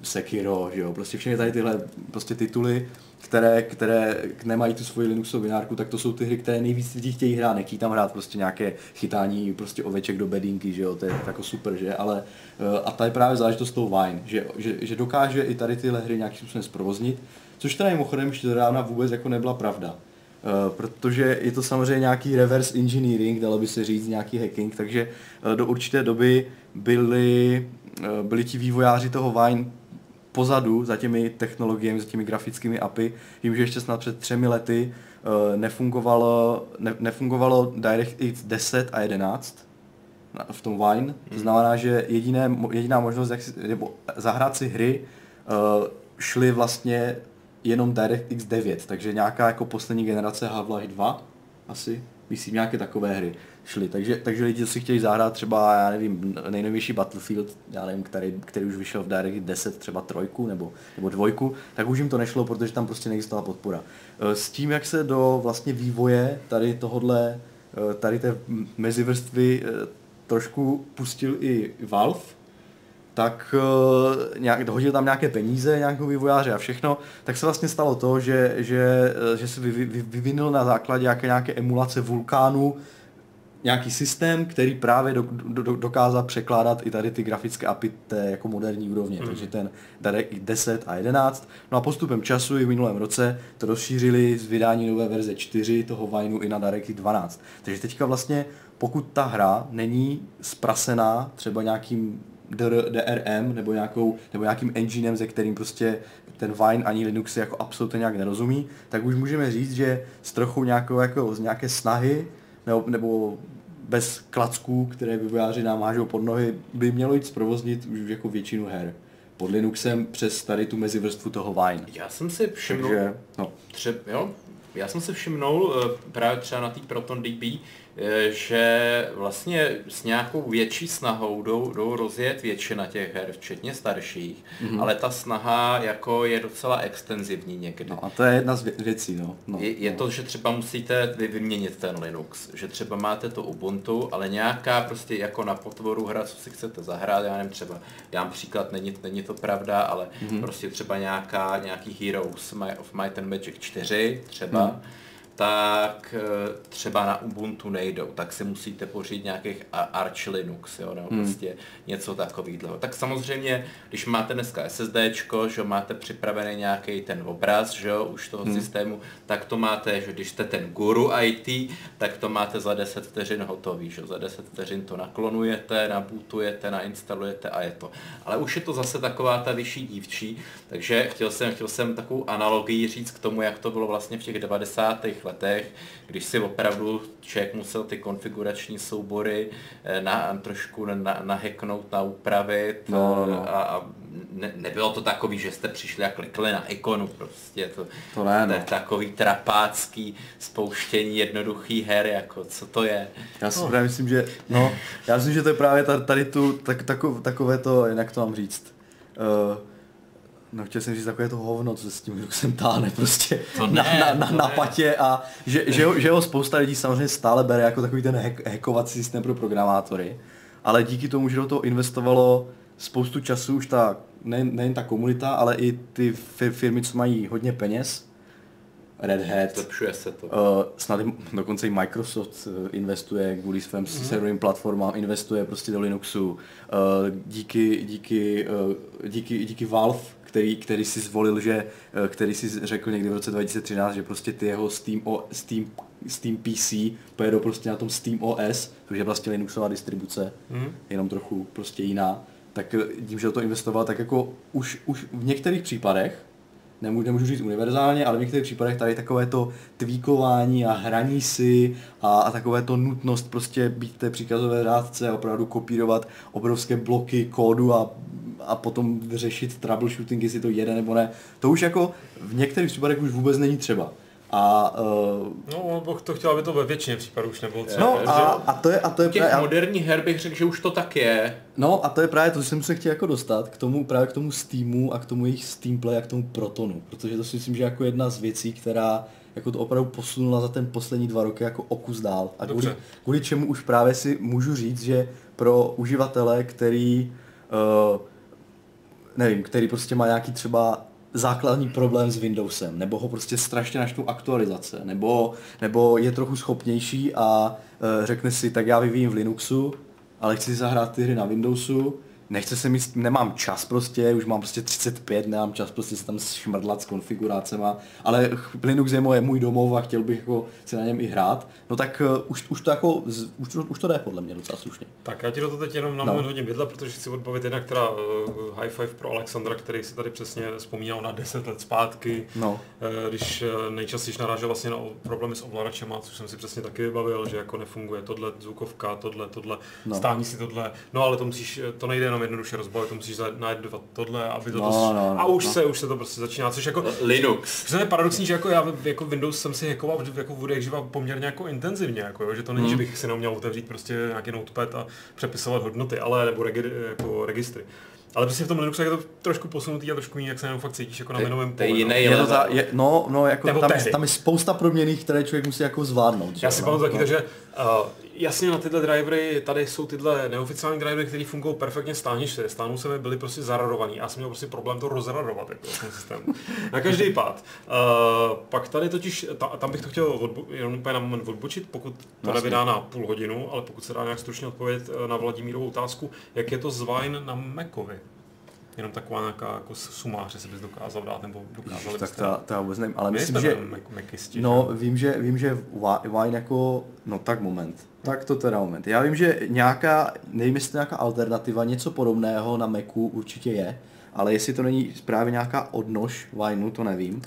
Sekiro, že jo, prostě všechny tady tyhle prostě tituly, které, které nemají tu svoji Linuxovou binárku, tak to jsou ty hry, které nejvíc lidí chtějí hrát, nechtějí tam hrát prostě nějaké chytání prostě oveček do bedinky, že jo, to je jako super, že, ale eh, a ta je právě záležitost toho Wine, že, že, že dokáže i tady tyhle hry nějakým způsobem zprovoznit, což teda mimochodem ještě dávna vůbec jako nebyla pravda. Uh, protože je to samozřejmě nějaký reverse engineering, dalo by se říct, nějaký hacking, takže uh, do určité doby byli, uh, byli ti vývojáři toho Wine pozadu za těmi technologiemi, za těmi grafickými API. Vím, že ještě snad před třemi lety uh, nefungovalo, ne, nefungovalo DirectX 10 a 11 na- v tom Wine. To znamená, že jediné, jediná možnost, jak si, nebo zahrát si hry, uh, šly vlastně jenom DirectX 9, takže nějaká jako poslední generace Half-Life 2 asi, myslím nějaké takové hry šly. Takže, takže lidi si chtějí zahrát třeba, já nevím, nejnovější Battlefield, já nevím, který, který už vyšel v DirectX 10, třeba trojku nebo, nebo dvojku, tak už jim to nešlo, protože tam prostě neexistovala podpora. Eh, S tím, jak se do vlastně vývoje tady tohodle, eh, tady té mezivrstvy eh, trošku pustil i Valve, tak nějak, hodil tam nějaké peníze, nějakou vývojáře a všechno, tak se vlastně stalo to, že, že, že se vy, vy, vyvinul na základě nějaké, nějaké emulace vulkánu nějaký systém, který právě do, do, do, dokázal překládat i tady ty grafické API té jako moderní úrovně, mm. takže ten DirectX 10 a 11. No a postupem času i v minulém roce to rozšířili z vydání nové verze 4 toho Vineu i na DirectX 12. Takže teďka vlastně, pokud ta hra není sprasená třeba nějakým DR, DRM nebo, nějakou, nebo nějakým enginem, ze kterým prostě ten Wine ani Linux jako absolutně nějak nerozumí, tak už můžeme říct, že s trochou nějakou, jako, z nějaké snahy nebo, nebo bez klacků, které vývojáři nám hážou pod nohy, by mělo jít zprovoznit už jako většinu her. Pod Linuxem přes tady tu mezivrstvu toho Wine. Já jsem si všiml, Takže, no. Třeba, jo, já jsem si všimnul eh, právě třeba na té Proton DB, že vlastně s nějakou větší snahou jdou, jdou rozjet většina těch her, včetně starších, mm-hmm. ale ta snaha jako je docela extenzivní někdy. no a to je jedna z vě- věcí, no. no Je, je no. to, že třeba musíte vy vyměnit ten Linux, že třeba máte to Ubuntu, ale nějaká prostě jako na potvoru hra, co si chcete zahrát, já nevím, třeba, mám příklad, není, není to pravda, ale mm-hmm. prostě třeba nějaká, nějaký Heroes of Might and Magic 4 třeba, mm. Tak eh, třeba na Ubuntu nejdou, tak si musíte pořídit nějakých Arch Linux, jo, nebo prostě něco takového. Tak samozřejmě, když máte dneska SSDčko, že máte připravený nějaký ten obraz, že jo, už toho systému, tak to máte, že když jste ten guru IT, tak to máte za 10 vteřin hotový, že za 10 vteřin to naklonujete, nabootujete, nainstalujete a je to. Ale už je to zase taková ta vyšší dívčí, takže chtěl jsem, chtěl jsem takovou analogii říct k tomu, jak to bylo vlastně v těch 90. letech, když si opravdu člověk musel ty konfigurační soubory eh, na, trošku na, nahacknout, naupravit No, no, no. a, a ne, nebylo to takový, že jste přišli a klikli na ikonu, prostě to, To ne, no. to je takový trapácký spouštění jednoduchý her, jako co to je. Já si právě myslím, že, no, já myslím, že to je právě ta- tady tu, tak, tako, takové to, jak to mám říct, uh, no chtěl jsem říct takové to hovno, co se s tím Linuxem táhne prostě To na, ne, na, na, to na ne. patě a že, že, ho, že ho spousta lidí samozřejmě stále bere jako takový ten hack, hackovací systém pro programátory, ale díky tomu, že do toho investovalo spoustu času už ta, ne, nejen ta komunita, ale i ty fi- firmy, co mají hodně peněz, Red Hat. Zlepšuje se to. Uh, snad dokonce i Microsoft uh, investuje kvůli svým mm. serverovým platformám, investuje prostě do Linuxu. Uh, díky, díky, uh, díky, díky Valve, který, který si zvolil, že, uh, který si řekl někdy v roce 2013, že prostě ty jeho Steam, o, Steam, Steam PC pojedou prostě na tom Steam OS, což je vlastně Linuxová distribuce, mm. jenom trochu prostě jiná. Tak tím, že to investoval, tak jako už, už v některých případech nemůžu, nemůžu říct univerzálně, ale v některých případech tady takové to tvíkování a hraní si a, a takové to nutnost prostě být té příkazové rádce a opravdu kopírovat obrovské bloky kódu a, a potom řešit troubleshooting, jestli to jede nebo ne. To už jako v některých případech už vůbec není třeba. A, uh, no, Boh to chtěl, aby to ve většině případů už nebylo třeba. No a, a, to je, a to je těch právě, moderních her bych řekl, že už to tak je. No a to je právě to, že jsem se chtěl jako dostat k tomu, právě k tomu Steamu a k tomu jejich Steamplay a k tomu Protonu, protože to si myslím, že jako jedna z věcí, která jako to opravdu posunula za ten poslední dva roky jako okus dál. A kvůli, kvůli čemu už právě si můžu říct, že pro uživatele, který uh, nevím, který prostě má nějaký třeba základní problém s Windowsem, nebo ho prostě strašně naštnou aktualizace, nebo, nebo je trochu schopnější a e, řekne si, tak já vyvíjím v Linuxu, ale chci si zahrát ty hry na Windowsu, nechce se mi, nemám čas prostě, už mám prostě 35, nemám čas prostě se tam šmrdlat s konfigurácema, ale Linux je moje, můj domov a chtěl bych jako si na něm i hrát, no tak uh, už, už to jako, už, už to jde podle mě docela slušně. Tak já ti do toho teď jenom na no. hodně bydla, protože chci odbavit jednak teda uh, high five pro Alexandra, který si tady přesně vzpomínal na 10 let zpátky, no. uh, když uh, nejčastěji narážel vlastně na problémy s ovladačema, což jsem si přesně taky vybavil, že jako nefunguje tohle, zvukovka, tohle, tohle, no. stání si tohle, no ale to musíš, to nejde jenom jednoduše rozbalit, to musíš najednovat tohle, aby to, no, to no, a už no. se, už se to prostě začíná, což jako Linux. To je paradoxní, že jako já jako Windows jsem si hackoval jako v jak živa poměrně jako intenzivně, jako jo, že to není, hmm. že bych si neuměl otevřít prostě nějaký notepad a přepisovat hodnoty, ale nebo regi, jako registry. Ale prostě v tom Linuxu je to trošku posunutý a trošku jiný, jak se jenom fakt cítíš jako na minovém poli. No. Je to za, je, no, no, jako tam, tam, je spousta proměných, které člověk musí jako zvládnout. Já si pamatuju no, taky, no. že uh, jasně na tyhle drivery, tady jsou tyhle neoficiální drivery, které fungují perfektně stániště. Stánu se mi byly prostě zaradovaný. Já jsem měl prostě problém to rozradovat jako ten systém. Na každý pád. Uh, pak tady totiž, ta, tam bych to chtěl odbo- jenom úplně na moment odbočit, pokud to nevydá na půl hodinu, ale pokud se dá nějak stručně odpovědět eh, na Vladimírovou otázku, jak je to z Wine na Macovi? Jenom taková nějaká jako sumář, jestli bys dokázal dát nebo dokázal Tak ta, ta vůbec nevím, ale myslím, že, Macisti, no, že? vím, že, vím, že Wine jako, no tak moment, tak to teda moment. Já vím, že nějaká, nevím, jestli nějaká alternativa, něco podobného na Macu určitě je, ale jestli to není právě nějaká odnož Vineu, to nevím.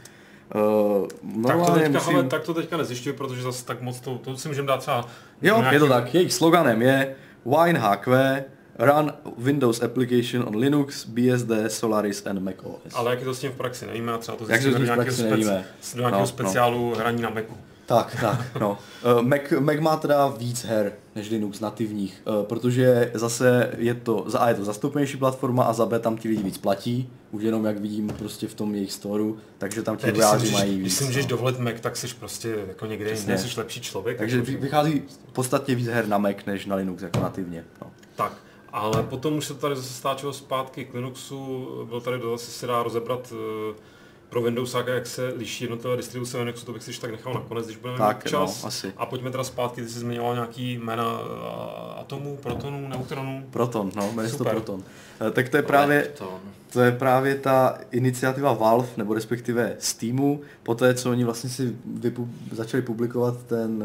Uh, tak, to teďka, musím... ale, tak to teďka nezjišťuji, protože zase tak moc to, to si můžeme dát třeba... Jo, nějaký... je to tak. Jejich sloganem je Wine HQ, Run Windows application on Linux, BSD, Solaris and Mac OS. Ale jak je to s tím v praxi, nevíme, třeba to zjistíme do nějakého, speci- do nějakého no, speciálu no. hraní na Macu. Tak, tak, no. Uh, Mac, Mac má teda víc her než Linux nativních, uh, protože zase je to, za A je to zastoupenější platforma a za B tam ti lidi víc platí, už jenom jak vidím prostě v tom jejich storu, takže tam ti vojáři mají víc. Když si můžeš no. dovolit Mac, tak jsi prostě jako někde jinde, jsi lepší člověk. Takže jako vychází podstatně víc her na Mac než na Linux jako nativně. No. Tak, ale potom už se tady zase stáčelo zpátky k Linuxu, byl tady zase se dá rozebrat eh, pro Windows, jak se liší jednotlivé distribuce Linuxu, to bych si tak nechal nakonec, když budeme tak, mít čas. No, asi. A pojďme teda zpátky, ty jsi zmiňoval nějaký jména eh, atomů, protonů, neutronů. Proton, no, jmenuje to Proton. Eh, tak to je právě, to je právě ta iniciativa Valve, nebo respektive Steamu, po té, co oni vlastně si vypu- začali publikovat ten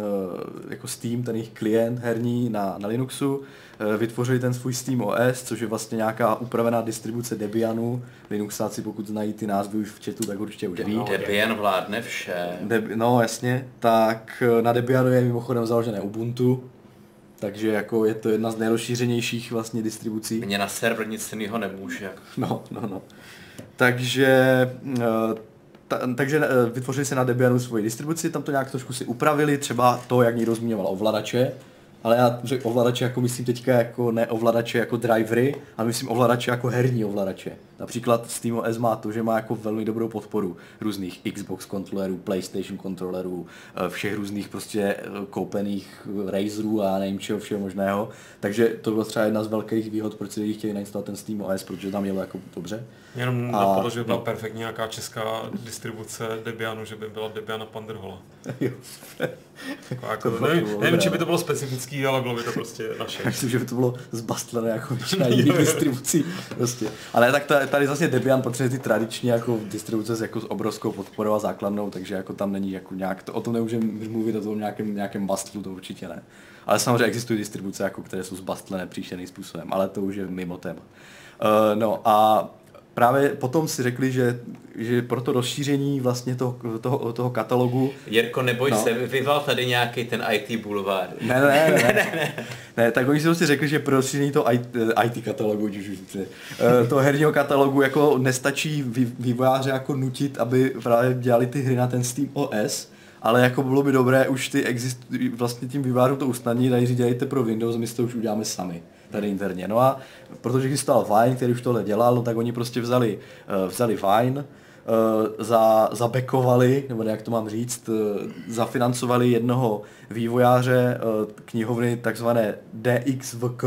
jako Steam, ten jejich klient herní na, na Linuxu, Eh, vytvořili ten svůj Steam OS, což je vlastně nějaká upravená distribuce Debianu. Linuxáci, pokud znají ty názvy už v chatu, tak určitě už ví. Debian vládne vše. Deb- no jasně, tak eh, na Debianu je mimochodem založené Ubuntu, takže jako je to jedna z nejrozšířenějších vlastně distribucí. Mně na server nic jiného nemůže. No, no, no. Takže eh, ta, takže vytvořili se na Debianu svoji distribuci, tam to nějak trošku si upravili, třeba to, jak někdo zmiňoval ovladače, ale já řekl ovladače jako myslím teďka jako ne ovladače jako drivery, ale myslím ovladače jako herní ovladače. Například SteamOS má to, že má jako velmi dobrou podporu různých Xbox kontrolerů, PlayStation kontrolerů, eh, všech různých prostě eh, koupených Razerů a nevím čeho všeho možného. Takže to byla třeba jedna z velkých výhod, proč si lidi chtěli nainstalovat ten SteamOS, protože tam jelo jako dobře. Jenom a, napadlo, že by byla no. perfektní nějaká česká distribuce Debianu, že by byla Debiana Panderhola. jako, to nevím, nevím, či by to bylo specifický, ale bylo by to prostě naše. Myslím, že by to bylo zbastlené jako většina jiných distribucí. Prostě. Ale tak tady zase Debian potřebuje ty tradiční jako distribuce s, jako s obrovskou podporou a základnou, takže jako tam není jako nějak, to, o tom nemůžeme mluvit, o tom nějakém, nějakém bastlu, to určitě ne. Ale samozřejmě existují distribuce, jako, které jsou zbastlené příšerným způsobem, ale to už je mimo téma. Uh, no a právě potom si řekli, že, že pro to rozšíření vlastně toho, toho, toho katalogu... Jirko, neboj no. se, vyval tady nějaký ten IT bulvár. Ne, ne, ne, ne, ne, ne, tak oni si prostě řekli, že pro rozšíření toho IT, IT katalogu, eh, toho herního katalogu jako nestačí vývojáře jako nutit, aby právě dělali ty hry na ten Steam OS, ale jako bylo by dobré už ty exist, vlastně tím vývářům to usnadnit a dělejte pro Windows, my to už uděláme sami tady interně. No a protože existoval Vine, který už tohle dělal, no tak oni prostě vzali, uh, vzali Vine, uh, za, zabekovali, nebo jak to mám říct, uh, zafinancovali jednoho vývojáře knihovny takzvané DXVK,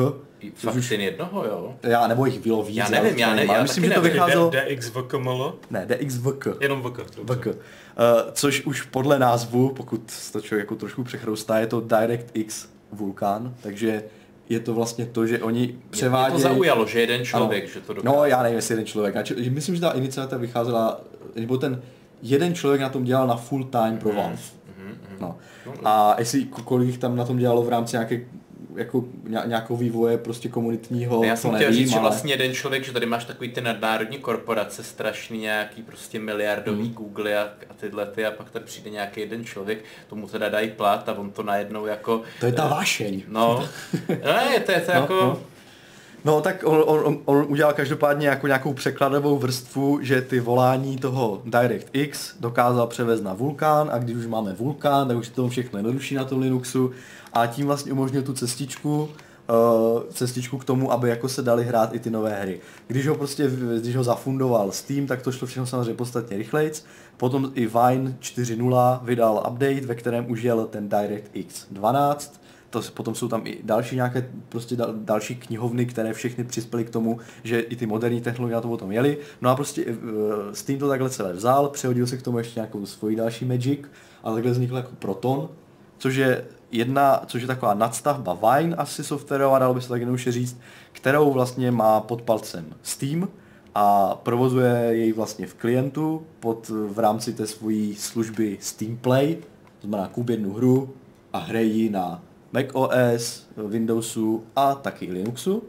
Fakt už... jen jednoho, jo? Já, nebo jich bylo víc. Já nevím, já, ne, já myslím, že to vycházelo... DXVKML? Ne, DXVK. Jenom VK. VK. Uh, což už podle názvu, pokud to člověk jako trošku přechroustá, je to DirectX Vulkan, takže je to vlastně to, že oni převádějí... Mě to zaujalo, že jeden člověk, ano. že to dokáže. No, já nevím, jestli jeden člověk. Myslím, že ta iniciativa vycházela, nebo ten jeden člověk na tom dělal na full time pro mhm, Valve. Mm-hmm. No. A jestli kolik tam na tom dělalo v rámci nějaké jako nějakou vývoje prostě komunitního, Já jsem chtěl říct, ale... že vlastně jeden člověk, že tady máš takový ty nadnárodní korporace, strašný nějaký prostě miliardový mm. Google a, a tyhle ty a pak tady přijde nějaký jeden člověk, tomu teda dají plat a on to najednou jako... To je ta uh, vášeň. No, ne, to je to no, jako... No. No tak on, on, on udělal každopádně jako nějakou překladovou vrstvu, že ty volání toho DirectX dokázal převést na Vulkan a když už máme Vulkan, tak už to všechno jednodušší na tom Linuxu a tím vlastně umožnil tu cestičku, uh, cestičku k tomu, aby jako se dali hrát i ty nové hry. Když ho prostě, když ho zafundoval Steam, tak to šlo všechno samozřejmě podstatně rychlejc. Potom i Vine 4.0 vydal update, ve kterém už jel ten DirectX 12, to potom jsou tam i další nějaké prostě dal, další knihovny, které všechny přispěly k tomu, že i ty moderní technologie na to potom jeli. No a prostě uh, Steam to takhle celé vzal, přehodil se k tomu ještě nějakou svoji další Magic a takhle vznikl jako Proton, což je jedna, což je taková nadstavba Vine asi softwarová, dalo by se tak jednoduše říct, kterou vlastně má pod palcem Steam a provozuje jej vlastně v klientu pod, v rámci té svojí služby Steam Play, to znamená kup jednu hru a hrají na Mac OS, Windowsu a taky Linuxu.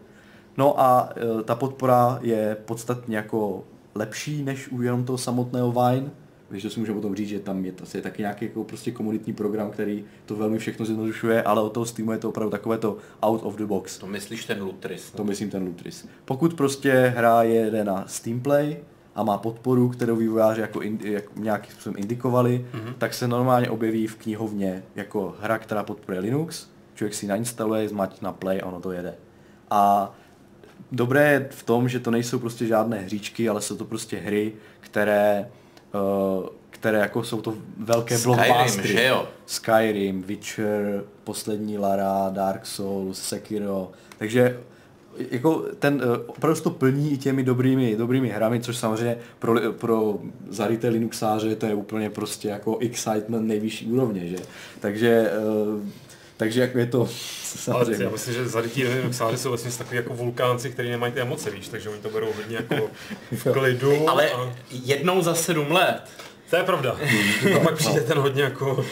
No a e, ta podpora je podstatně jako lepší než u jenom toho samotného Vine, Víš, to si můžeme potom říct, že tam je, to je taky nějaký jako prostě komunitní program, který to velmi všechno zjednodušuje, ale od toho Steamu je to opravdu takové to out of the box. To myslíš ten Lutris? No? To myslím ten Lutris. Pokud prostě hra jede na Steam Play a má podporu, kterou vývojáři jako, in, jako nějakým způsobem indikovali, mm-hmm. tak se normálně objeví v knihovně jako hra, která podporuje Linux, člověk si nainstaluje, zmať na Play a ono to jede. A dobré je v tom, že to nejsou prostě žádné hříčky, ale jsou to prostě hry, které Eh, které jako jsou to velké blockbustery. že jo? Skyrim, Witcher, poslední Lara, Dark Souls, Sekiro. Takže jako ten uh, opravdu to plní i těmi dobrými, dobrými hrami, což samozřejmě pro, pro zaryté Linuxáře to je úplně prostě jako excitement nejvyšší úrovně, že? Takže uh, takže jako je to samozřejmě. Ale já myslím, že zarytí Linuxáři jsou vlastně takový jako vulkánci, kteří nemají ty emoce, víš, takže oni to berou hodně jako v klidu. Ale a... jednou za sedm let. To je pravda. a pak přijde ten hodně jako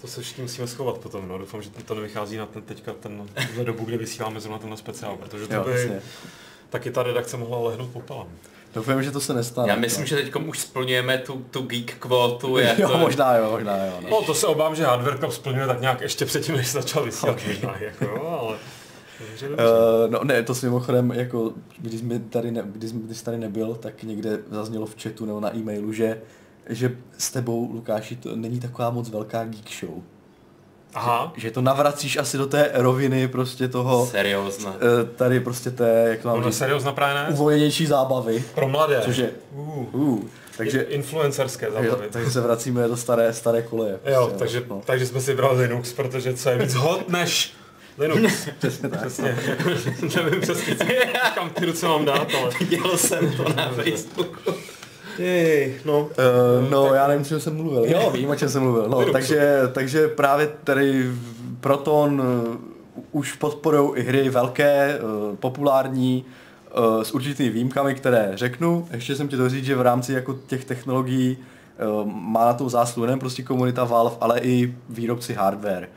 to se všichni musíme schovat potom, no. Doufám, že to nevychází na ten teďka ten dobu, kdy vysíláme zrovna tenhle speciál, protože to jo, by jasně. taky ta redakce mohla lehnout popelem. Doufám, že to se nestane. Já myslím, že teď už splňujeme tu, tu geek kvotu. Jako... Jo, možná jo, možná jo. No. no to se obávám, že Hardware Club splňuje tak nějak ještě předtím, než začal vysílat okay. možná, jako, jo, ale... Uh, no ne, to s mimochodem, jako, když, jsme tady ne, když, když tady nebyl, tak někde zaznělo v chatu nebo na e-mailu, že, že s tebou, Lukáši, to není taková moc velká geek show. Aha. Že to navracíš asi do té roviny prostě toho... Seriózna. eh, Tady prostě té, jak to mám říct, seriózna právě ne? uvolněnější zábavy. Pro mladé. Což je... Uh, Uh, takže, influencerské zábavy. takže se vracíme do staré, staré koleje. Jo, Prostě, takže, no. takže jsme si brali Linux, protože co je víc hot než Linux. Přesně tak. Přesně. Nevím přesně, kam ty ruce mám dát, ale... Viděl jsem to na Facebooku. Jej, no. Uh, no, já nevím, o čem jsem mluvil. Jo, vím, o čem jsem mluvil. No, takže, takže právě tady Proton uh, už podporují i hry velké, uh, populární, s určitými výjimkami, které řeknu. Ještě jsem ti to říct, že v rámci jako těch technologií má na to zásluhu nejen prostě komunita Valve, ale i výrobci hardware.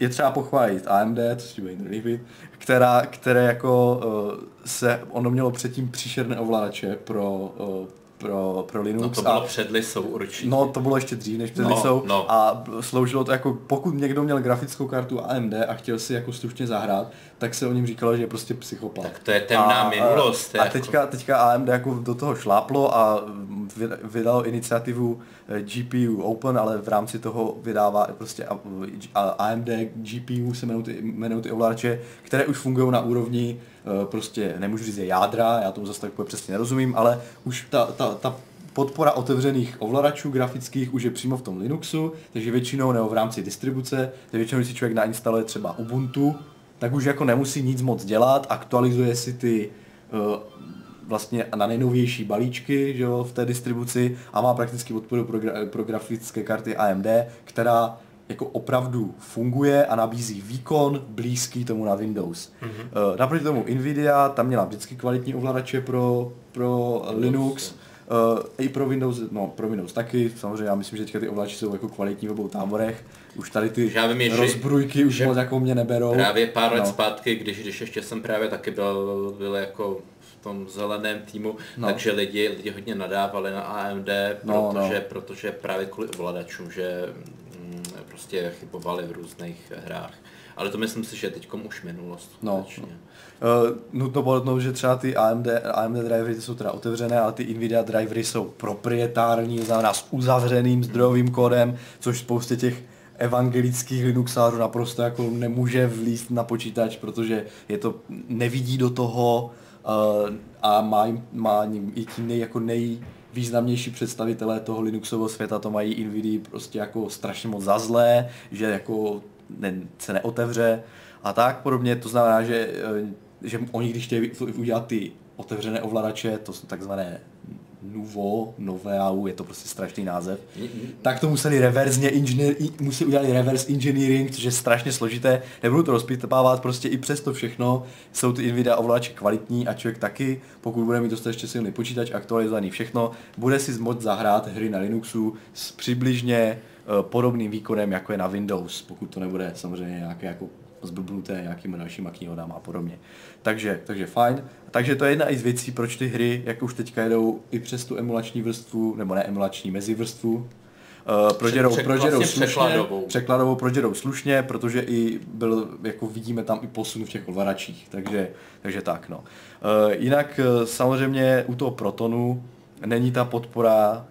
Je třeba pochválit AMD, to si bude líbit, která, které jako uh, se, ono mělo předtím příšerné ovladače pro, uh, pro, pro Linux. No to bylo a, před Lisou určitě. No, to bylo ještě dřív, než před No, Lisou. no. A sloužilo to jako, pokud někdo měl grafickou kartu AMD a chtěl si jako slušně zahrát, tak se o něm říkalo, že je prostě psychopat. Tak to je temná minulost, A, a jako. teďka, teďka AMD jako do toho šláplo a vy- vydalo iniciativu eh, GPU Open, ale v rámci toho vydává prostě a- a- AMD GPU se jmenují ty, jmenují ty ovladače, které už fungují na úrovni eh, prostě, nemůžu říct je jádra, já tomu zase tak přesně nerozumím, ale už ta, ta, ta podpora otevřených ovladačů grafických už je přímo v tom Linuxu, takže většinou nebo v rámci distribuce, takže většinou když si člověk nainstaluje třeba Ubuntu, tak už jako nemusí nic moc dělat, aktualizuje si ty eh, vlastně na nejnovější balíčky že jo, v té distribuci a má prakticky podporu pro, gra- pro grafické karty AMD, která jako opravdu funguje a nabízí výkon blízký tomu na Windows. Mm-hmm. Naproti tomu Nvidia, tam měla vždycky kvalitní ovladače pro, pro Linux, Uh, I pro Windows, no pro Windows taky, samozřejmě já myslím, že teďka ty ovladače jsou jako kvalitní v obou táborech. Už tady ty Já vím, že- rozbrujky už že moc jako mě neberou. Právě pár let No. zpátky, když, když ještě jsem právě taky byl, byl jako v tom zeleném týmu, No. takže lidi, lidi hodně nadávali na AMD, No, protože, no. protože právě kvůli ovladačům, že mm, prostě chybovali v různých hrách. Ale to myslím si, že je teď už minulost. No, skutečně. Uh, nutno podotknout, že třeba ty AMD, AMD drivery jsou teda otevřené, ale ty Nvidia drivery jsou proprietární, znamená s uzavřeným zdrojovým kódem, což spoustě těch evangelických Linuxářů naprosto jako nemůže vlízt na počítač, protože je to, nevidí do toho uh, a má, má jim i ti nej, jako nejvýznamnější představitelé toho Linuxového světa to mají Nvidia prostě jako strašně moc za zlé, že jako ne, se neotevře a tak podobně. To znamená, že, eh, že oni když chtějí udělat ty otevřené ovladače, to jsou takzvané Nuvo, Noveau, je to prostě strašný název, tak to museli reverzně musí udělat reverse engineering, což je strašně složité, nebudu to rozpitvávat, prostě i přes to všechno jsou ty Nvidia ovladače kvalitní a člověk taky, pokud bude mít dostatečně silný počítač, aktualizovaný všechno, bude si moct zahrát hry na Linuxu s přibližně eh, podobným výkonem, jako je na Windows, pokud to nebude samozřejmě nějaké jako zblbnuté nějakýma dalšíma knihhodama a podobně. Takže, takže fajn. Takže to je jedna i z věcí, proč ty hry, jak už teďka jedou i přes tu emulační vrstvu, nebo ne emulační, mezivrstvu, uh, proč jedou, Přek- proč jedou vlastně slušně, překladovou. překladovou, proč jedou slušně, protože i byl, jako vidíme tam i posun v těch ovladačích, takže, takže tak no. Uh, jinak uh, samozřejmě u toho Protonu není ta podpora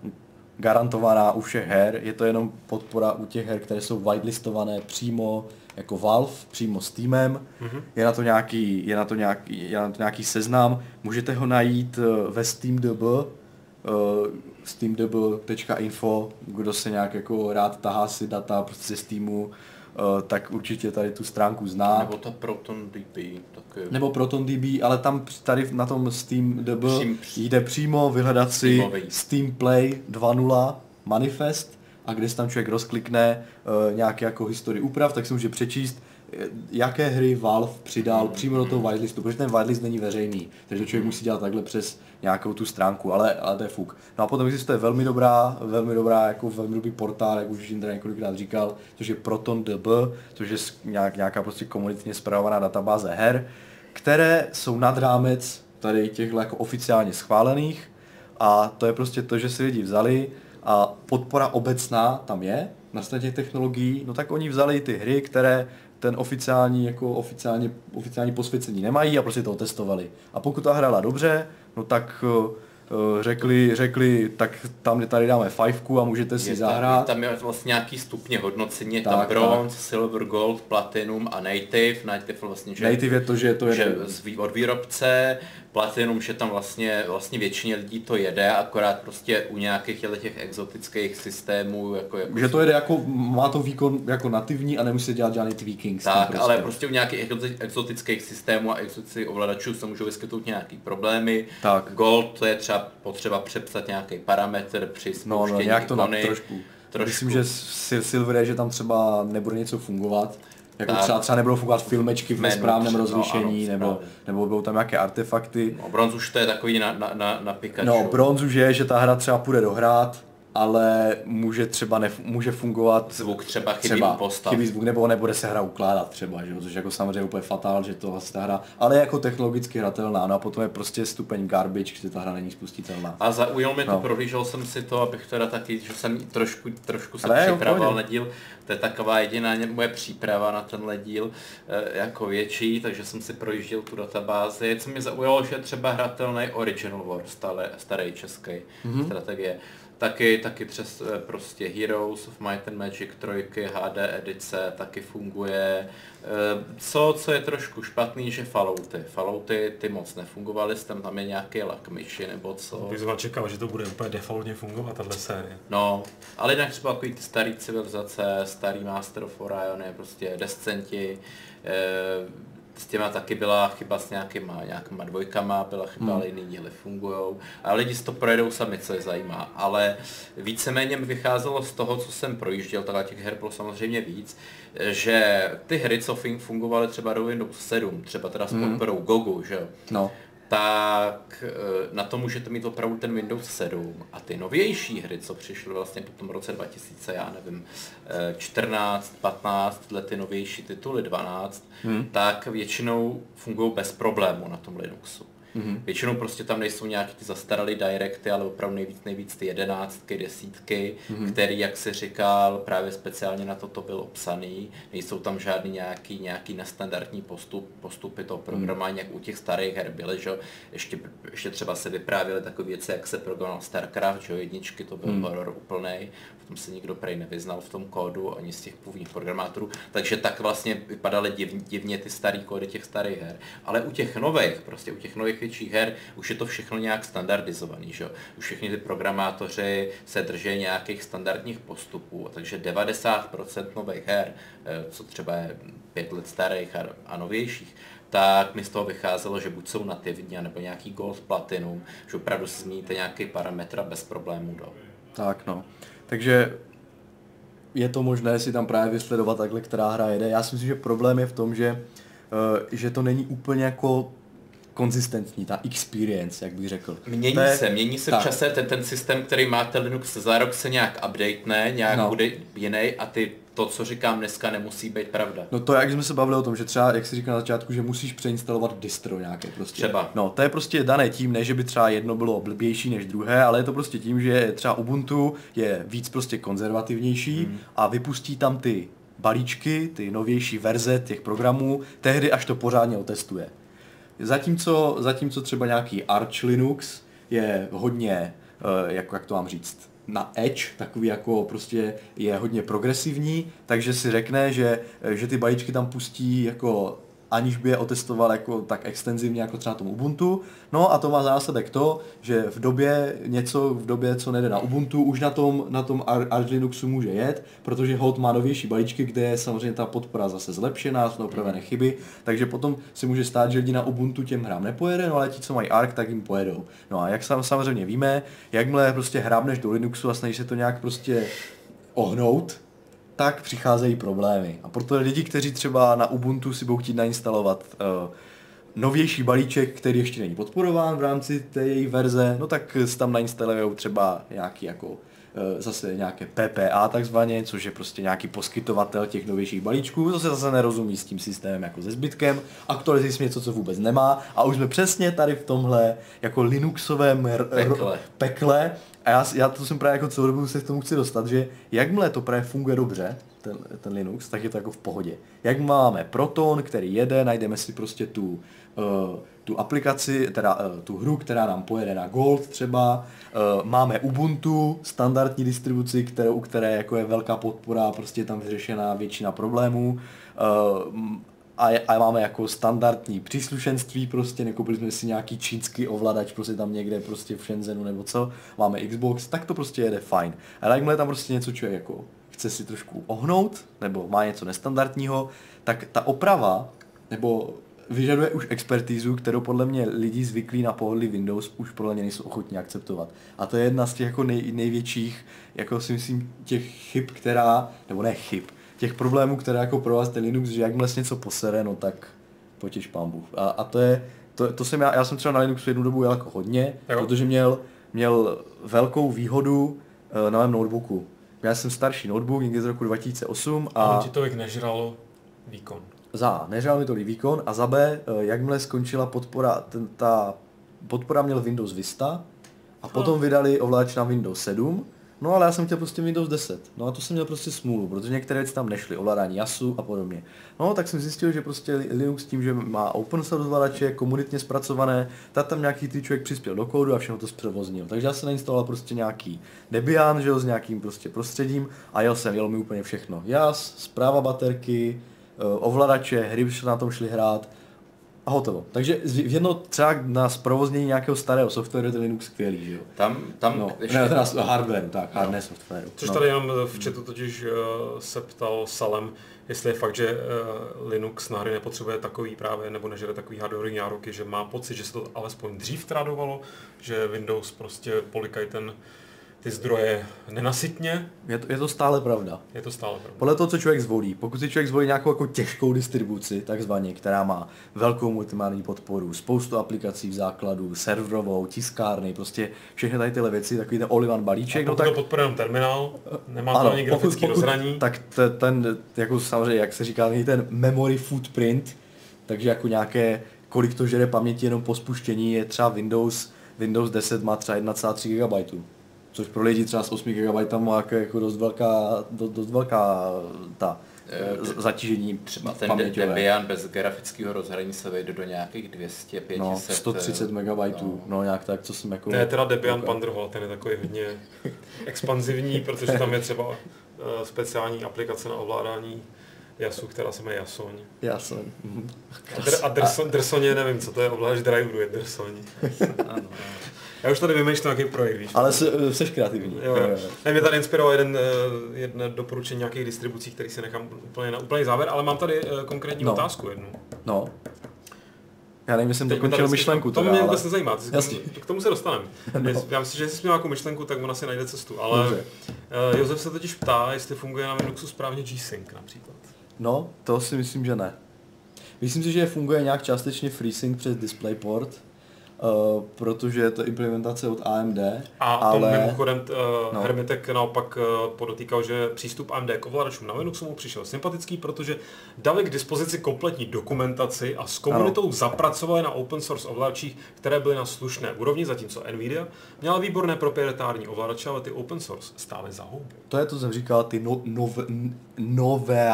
garantovaná u všech her, je to jenom podpora u těch her, které jsou whitelistované přímo jako Valve, přímo s týmem. Mm-hmm. Je na to nějaký, je na to nějaký, je na to nějaký seznam, můžete ho najít eh, ve SteamDB, uh, steamdb.info, kdo se nějak jako rád tahá si data prostě z Steamu, uh, tak určitě tady tu stránku zná. Nebo ta Proton DB taky. Nebo ProtonDB, ale tam tady na tom SteamDB Přím- jde přímo vyhledat si. Steam Play 2.0 manifest a když tam člověk rozklikne uh, nějaké jako historii úprav, tak si může přečíst, eh, jaké hry Valve přidal přímo do toho whitelistu, protože ten whitelist není veřejný, takže člověk musí dělat takhle přes nějakou tu stránku, ale, ale to je fuk. No a potom existuje velmi dobrá, velmi dobrá, jako velmi dobrý portál, jak už Jindra několikrát říkal, což je ProtonDB, což je nějak, nějaká prostě komunitně zpravovaná databáze her, které jsou nad rámec tady těchto jako oficiálně schválených a to je prostě to, že si lidi vzali a podpora obecná tam je na straně těch technologií, no tak oni vzali ty hry, které ten oficiální, jako oficiálně, oficiální posvěcení nemají a prostě to testovali. A pokud ta hrála dobře, no tak, eh, eh, řekli, řekli, tak tam tady dáme fivku a můžete si je zahrát. Tam, tam je vlastně nějaký stupně hodnocení, je Tak, tam tak. bronze, silver, gold, platinum a native. Native vlastně, že, Native je to, že to je... že vý- od výrobce, platinum, že tam vlastně, vlastně většině lidí to jede, akorát prostě u nějakých těch exotických systémů, jako, jako že to jede jako, má to výkon jako nativní a nemusí dělat žádný tweaking. Tak, ale prostě u nějakých exoti- exotických systémů a exotických ovladačů se můžou vyskytnout nějaký problémy. Tak. Gold to je třeba potřeba přepsat nějaký parametr při No, spouštění no, nějak to na, ikony. trošku. trošku. Myslím, že Sil- Silver je, že tam třeba nebude něco fungovat. Jako Tak. třeba, třeba nebudou fungovat filmečky v Menu, nesprávném no, rozlišení, ano, nebo, nebo budou tam nějaké artefakty. No, bronz už to je takový na, na, na, na Pikachu. No, bronz už je, že ta hra třeba půjde dohrát, ale může třeba nef- může fungovat Zvuk třeba chybí třeba postav. chybí zvuk, nebo nebude se hra ukládat třeba, že? jo, což jako samozřejmě úplně fatál, že to vlastně ta hra, ale je jako technologicky hratelná, no a potom je prostě stupeň garbage, že ta hra není spustitelná. A zaujal mě to, No. prohlížel jsem si to, abych teda taky, že jsem trošku, trošku se připravoval na díl. To je taková jediná moje příprava na tenhle díl eh, jako větší, takže jsem si projížděl tu databázi. Co mě zaujalo, že je třeba hratelný Original War, staré, starý český mm-hmm. strategie. Taky, taky přes eh, prostě Heroes of Might and Magic 3, HD edice taky funguje. Eh, Co, co je trošku špatný, že Fallouty. Fallouty ty moc nefungovaly, tam tam je nějaký lag myši nebo co. Bych zval čekal, že to bude úplně defaultně fungovat, tahle série. No, ale jinak třeba takový ty starý civilizace, starý Master of Orion, je prostě descenti, eh, s těma taky byla chyba s nějakýma, nějakýma dvojkama, byla chyba, hmm. ale jiný díly fungujou. A lidi si to projedou sami, co je zajímá. Ale víceméně mi vycházelo z toho, co jsem projížděl, takhle těch her bylo samozřejmě víc, že ty hry, co fun- fungovaly třeba do Windows 7, třeba teda s podporou Gogu, že jo, No, tak eh, na to můžete mít opravdu ten Windows 7 a ty novější hry, co přišly vlastně po tom roce 2000, já nevím, eh, 14, 15, tyhle ty novější tituly, 12, hmm. tak většinou fungují bez problému na tom Linuxu. Mm-hmm. Většinou prostě tam nejsou nějaký ty zastaralé directy, ale opravdu nejvíc, nejvíc ty jedenáctky, desítky, mm-hmm. který, jak se říkal, právě speciálně na toto byl obsaný. Nejsou tam žádný nějaký, nějaký nestandardní postup, postupy toho programování, jak u těch starých her byly, že ještě, ještě třeba se vyprávěly takové věci, jak se programoval StarCraft, že jedničky, to byl mm. horor úplnej, v tom se nikdo prej nevyznal v tom kódu, ani z těch původních programátorů, takže tak vlastně vypadaly div, divně ty starý kódy těch starých her. Ale u těch nových, prostě u těch nových větších her, už je to všechno nějak standardizovaný, že. Už všichni ty programátoři se drží nějakých standardních postupů, takže 90% nových her, eh, co třeba je pět let starých a, a novějších, tak mi z toho vycházelo, že buď jsou nativní, nebo nějaký Gold Platinum, že opravdu si změníte nějaký parametr a bez problémů do. tak no. Takže je to možné si tam právě vysledovat takhle, která hra jede. Já si myslím, že problém je v tom, že, eh, že to není úplně jako konzistentní, ta experience, jak bych řekl. Mění To je- se, mění se tak. v čase, ten, ten systém, který máte Linux za rok se nějak updatene, nějak No. no. bude jiný a ty, to, co říkám dneska, nemusí být pravda. No to, jak jsme se bavili o tom, že třeba, jak jsi říkal na začátku, že musíš přeinstalovat distro nějaké prostě. Třeba. No, to je prostě dané tím, ne, že by třeba jedno bylo blbější než druhé, ale je to prostě tím, že třeba Ubuntu je víc prostě konzervativnější hmm. a vypustí tam ty balíčky, ty novější verze těch programů, tehdy až to pořádně otestuje. Zatímco, zatímco třeba nějaký Arch Linux je hodně, eh, jak, jak to mám říct, na edge, takový jako prostě je hodně progresivní, takže si řekne, že, že ty balíčky tam pustí jako aniž by je otestoval jako tak extenzivně jako třeba na tom Ubuntu. No a to má za následek to, že v době něco, v době, co nejde na Ubuntu, už na tom, na tom Ar- Arch Linuxu může jet, protože hod má novější balíčky, kde je samozřejmě ta podpora zase zlepšená, jsou opravené chyby, takže potom si může stát, že lidi na Ubuntu těm hrám nepojede, no ale ti, co mají Arc, tak jim pojedou. No a jak sam, samozřejmě víme, jakmile prostě hrábneš do Linuxu a snažíš se to nějak prostě ohnout, tak přicházejí problémy. A proto lidi, kteří třeba na Ubuntu si budou chtít nainstalovat uh, novější balíček, který ještě není podporován v rámci té její verze, no tak si tam nainstalují třeba nějaký jako eh, zase nějaké PPA takzvaně, což je prostě nějaký poskytovatel těch novějších balíčků, to se zase nerozumí s tím systémem jako se zbytkem, aktualizuje si něco, co vůbec nemá a už jsme přesně tady v tomhle jako Linuxovém r- r- Pekle. A já, já to jsem právě jako celou dobu se k tomu chci dostat, že jakmile to právě funguje dobře, ten, ten Linux, tak je to jako v pohodě. Jak máme Proton, který jede, najdeme si prostě tu, uh, tu aplikaci, teda uh, tu hru, která nám pojede na Gold třeba, uh, máme Ubuntu, standardní distribuci, kterou, u které jako je velká podpora, prostě je tam vyřešená většina problémů. Uh, a, a máme jako standardní příslušenství, prostě nekoupili jsme si nějaký čínský ovladač, prostě tam někde prostě v Shenzhenu nebo co, máme Xbox, tak to prostě jede fajn. Ale jakmile tam prostě něco člověk jako chce si trošku ohnout, nebo má něco nestandardního, tak ta oprava, nebo vyžaduje už expertízu, kterou podle mě lidi zvyklí na pohodlí Windows už podle mě nejsou ochotní akceptovat. A to je jedna z těch jako nej, největších, jako si myslím, těch chyb, která, nebo ne chyb, těch problémů, které jako pro vás ten Linux, že jakmile něco posere, no tak potěž pambu. A, a to je, to, to jsem já, já jsem třeba na Linuxu jednu dobu jel jako hodně, jo. protože měl, měl velkou výhodu uh, na mém notebooku. Já jsem starší notebook, někdy z roku 2008 a... A ti tolik nežralo výkon. Za nežral mi tolik výkon a za B, uh, jakmile skončila podpora, ten, ta podpora měl Windows Vista a potom vydali ovladač na Windows 7 No ale já jsem chtěl prostě Windows 10. No a to jsem měl prostě smůlu, protože některé věci tam nešly, ovládání JASu a podobně. No tak jsem zjistil, že prostě Linux tím, že má open source ovladače, komunitně zpracované, tak tam nějaký ty člověk přispěl do kódu a všechno to zprovoznil. Takže já jsem nainstaloval prostě nějaký Debian, že jo, s nějakým prostě prostředím a jel jsem, jel mi úplně všechno. JAS, zpráva baterky, eh, ovladače, hry na tom šli hrát, a hotovo. Takže v jedno třeba na zprovoznění nějakého starého softwaru je ten Linux skvělý, že jo? Tam, tam no, ještě... ne, teda hardware, tak, no. hardware softwaru. Což no. tady jenom v chatu totiž uh, se ptal Salem, jestli je fakt, že uh, Linux na hry nepotřebuje takový právě, nebo nežere takový hardware nároky, že má pocit, že se to alespoň dřív tradovalo, že Windows prostě polikají ten ty zdroje nenasytně. Je to, je to stále pravda. Je to stále pravda. Podle toho, co člověk zvolí. Pokud si člověk zvolí nějakou jako těžkou distribuci, takzvaně, která má velkou multimární podporu, spoustu aplikací v základu, serverovou, tiskárny, prostě všechny tady tyhle věci, takový ten all balíček. A no tak... to podporuje jenom terminál, nemá ano, to ani grafický pokud, rozhraní. Tak te, ten, jako samozřejmě, jak se říká, ten memory footprint, takže jako nějaké, kolik to žere paměti jenom po spuštění, je třeba Windows, Windows 10 má třeba 1,3 GB což pro lidi třeba s 8 GB má jako, jako dost velká, dost, dost velká ta e, zatížení Třeba ten paměťové. Debian bez grafického rozhraní se vejde do nějakých 200, 500. No, 130 MB, no. no nějak tak, co jsem jako... To je teda Debian Panderhol, ten je takový hodně expanzivní, protože tam je třeba speciální aplikace na ovládání Jasu, která se jmenuje Jasoň. Jasoň. A, dr- a Drson, Drsoně, nevím, co to je, ovládač driveru je Drsoň. ano. Já už tady vymýšlím nějaký projekt, víš. Ale jsi kreativní. Jo, jo. Ne, mě tady inspiroval jeden, eh, jedno doporučení nějakých distribucí, který si nechám úplně na úplný závěr, ale mám tady eh, konkrétní no. otázku jednu. No. Já nevím, jestli jsem dokončil myšlenku. To mě vůbec nezajímá, Jasně. K, tomu se dostaneme. No. Já myslím, že jestli jsi měl nějakou myšlenku, tak ona si najde cestu. Ale Dobře. Josef se totiž ptá, jestli funguje na Linuxu správně G-Sync například. No, to si myslím, že ne. Myslím si, že funguje nějak částečně FreeSync přes DisplayPort, Uh, protože je to implementace od AMD. A ale... mimochodem uh, no. Hermitek naopak uh, podotýkal, že přístup AMD k ovladačům na Linuxu mu přišel sympatický, protože dali k dispozici kompletní dokumentaci a s komunitou ano. zapracovali na open source ovladačích, které byly na slušné úrovni, zatímco Nvidia měla výborné proprietární ovladače, ale ty open source stále zahoubily. To je to, jsem říkal, ty no, nové, nové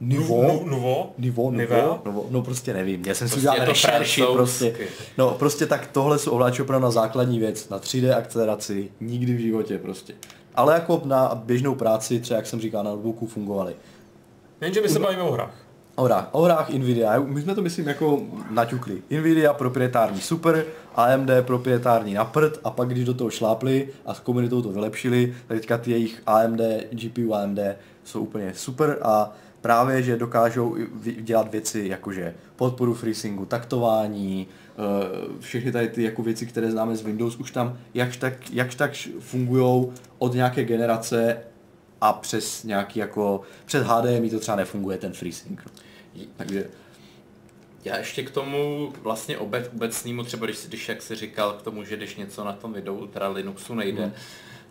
Nivo, Nivo, Nivo, Nivo, Nivo, no prostě nevím, já jsem si prostě udělal rešerši prostě, no prostě tak tohle jsou ovláči opravdu na základní věc, na 3D akceleraci, nikdy v životě prostě. Ale jako na běžnou práci, třeba jak jsem říkal, na notebooku fungovaly. Jenže my se bavíme o hrách. O hrách, o hrách Nvidia, my jsme to myslím jako naťukli. Nvidia proprietární super, AMD proprietární na prd a pak když do toho šlápli a s komunitou to vylepšili, tak teďka ty jejich AMD, GPU AMD jsou úplně super a právě, že dokážou dělat věci jakože podporu freesingu, taktování, eh, všechny tady ty jako věci, které známe z Windows, už tam jakž tak, jakž tak fungují od nějaké generace a přes nějaký jako, přes HDMI to třeba nefunguje ten FreeSync. Takže já ještě k tomu vlastně obec, obecnému, třeba když, když jak jsi říkal, k tomu, že když něco na tom videu, teda Linuxu nejde, hmm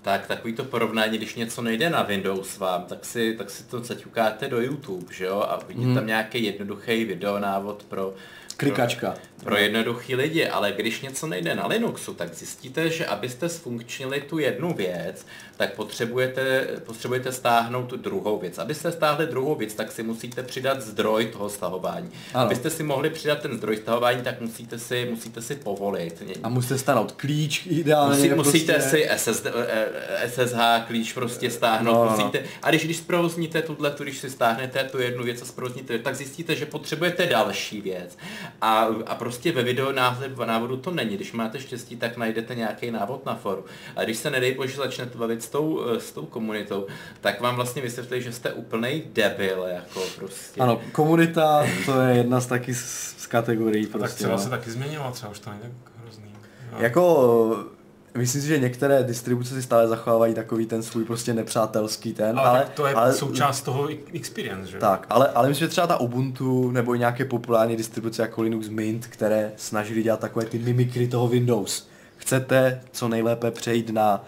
tak takový to porovnání, když něco nejde na Windows vám, tak si, tak si to zaťukáte do YouTube, že jo, a vidíte hmm. tam nějaký jednoduchý videonávod pro Klikačka. pro jednoduchý lidi, ale když něco nejde na Linuxu, tak zjistíte, že abyste zfunkčnili tu jednu věc, tak potřebujete, potřebujete stáhnout tu druhou věc. Abyste stáhli druhou věc, tak si musíte přidat zdroj toho stahování. Ano. Abyste si mohli přidat ten zdroj stahování, tak musíte si, musíte si povolit. A musíte stanout klíč ideálně. Musí, musíte prostě. si SSD, eh, SSH klíč prostě stáhnout, No, no, no. musíte, a když, když zprovozníte tuhle, tu, když si stáhnete tu jednu věc a zprovozníte, tak zjistíte, že potřebujete další věc. A, a prostě ve video návodu, návodu to není. Když máte štěstí, tak najdete nějaký návod na foru. A když se nedej bože začnete bavit s tou, eh, s tou komunitou, tak vám vlastně vysvětlí, že jste úplný debil, jako prostě. Ano, komunita, to je jedna z taky z, z kategorií Tak prostě. třeba no. se taky změnila, třeba už to není tak hrozný. Jo. Jako, myslím si, že některé distribuce si stále zachovávají takový ten svůj prostě nepřátelský ten, ale, ale, to je ale součást toho experience, že? Tak, ale, ale myslím, že třeba ta Ubuntu nebo nějaké populární distribuce jako Linux Mint, které snažili dělat takové ty mimikry toho Windows. Chcete co nejlépe přejít na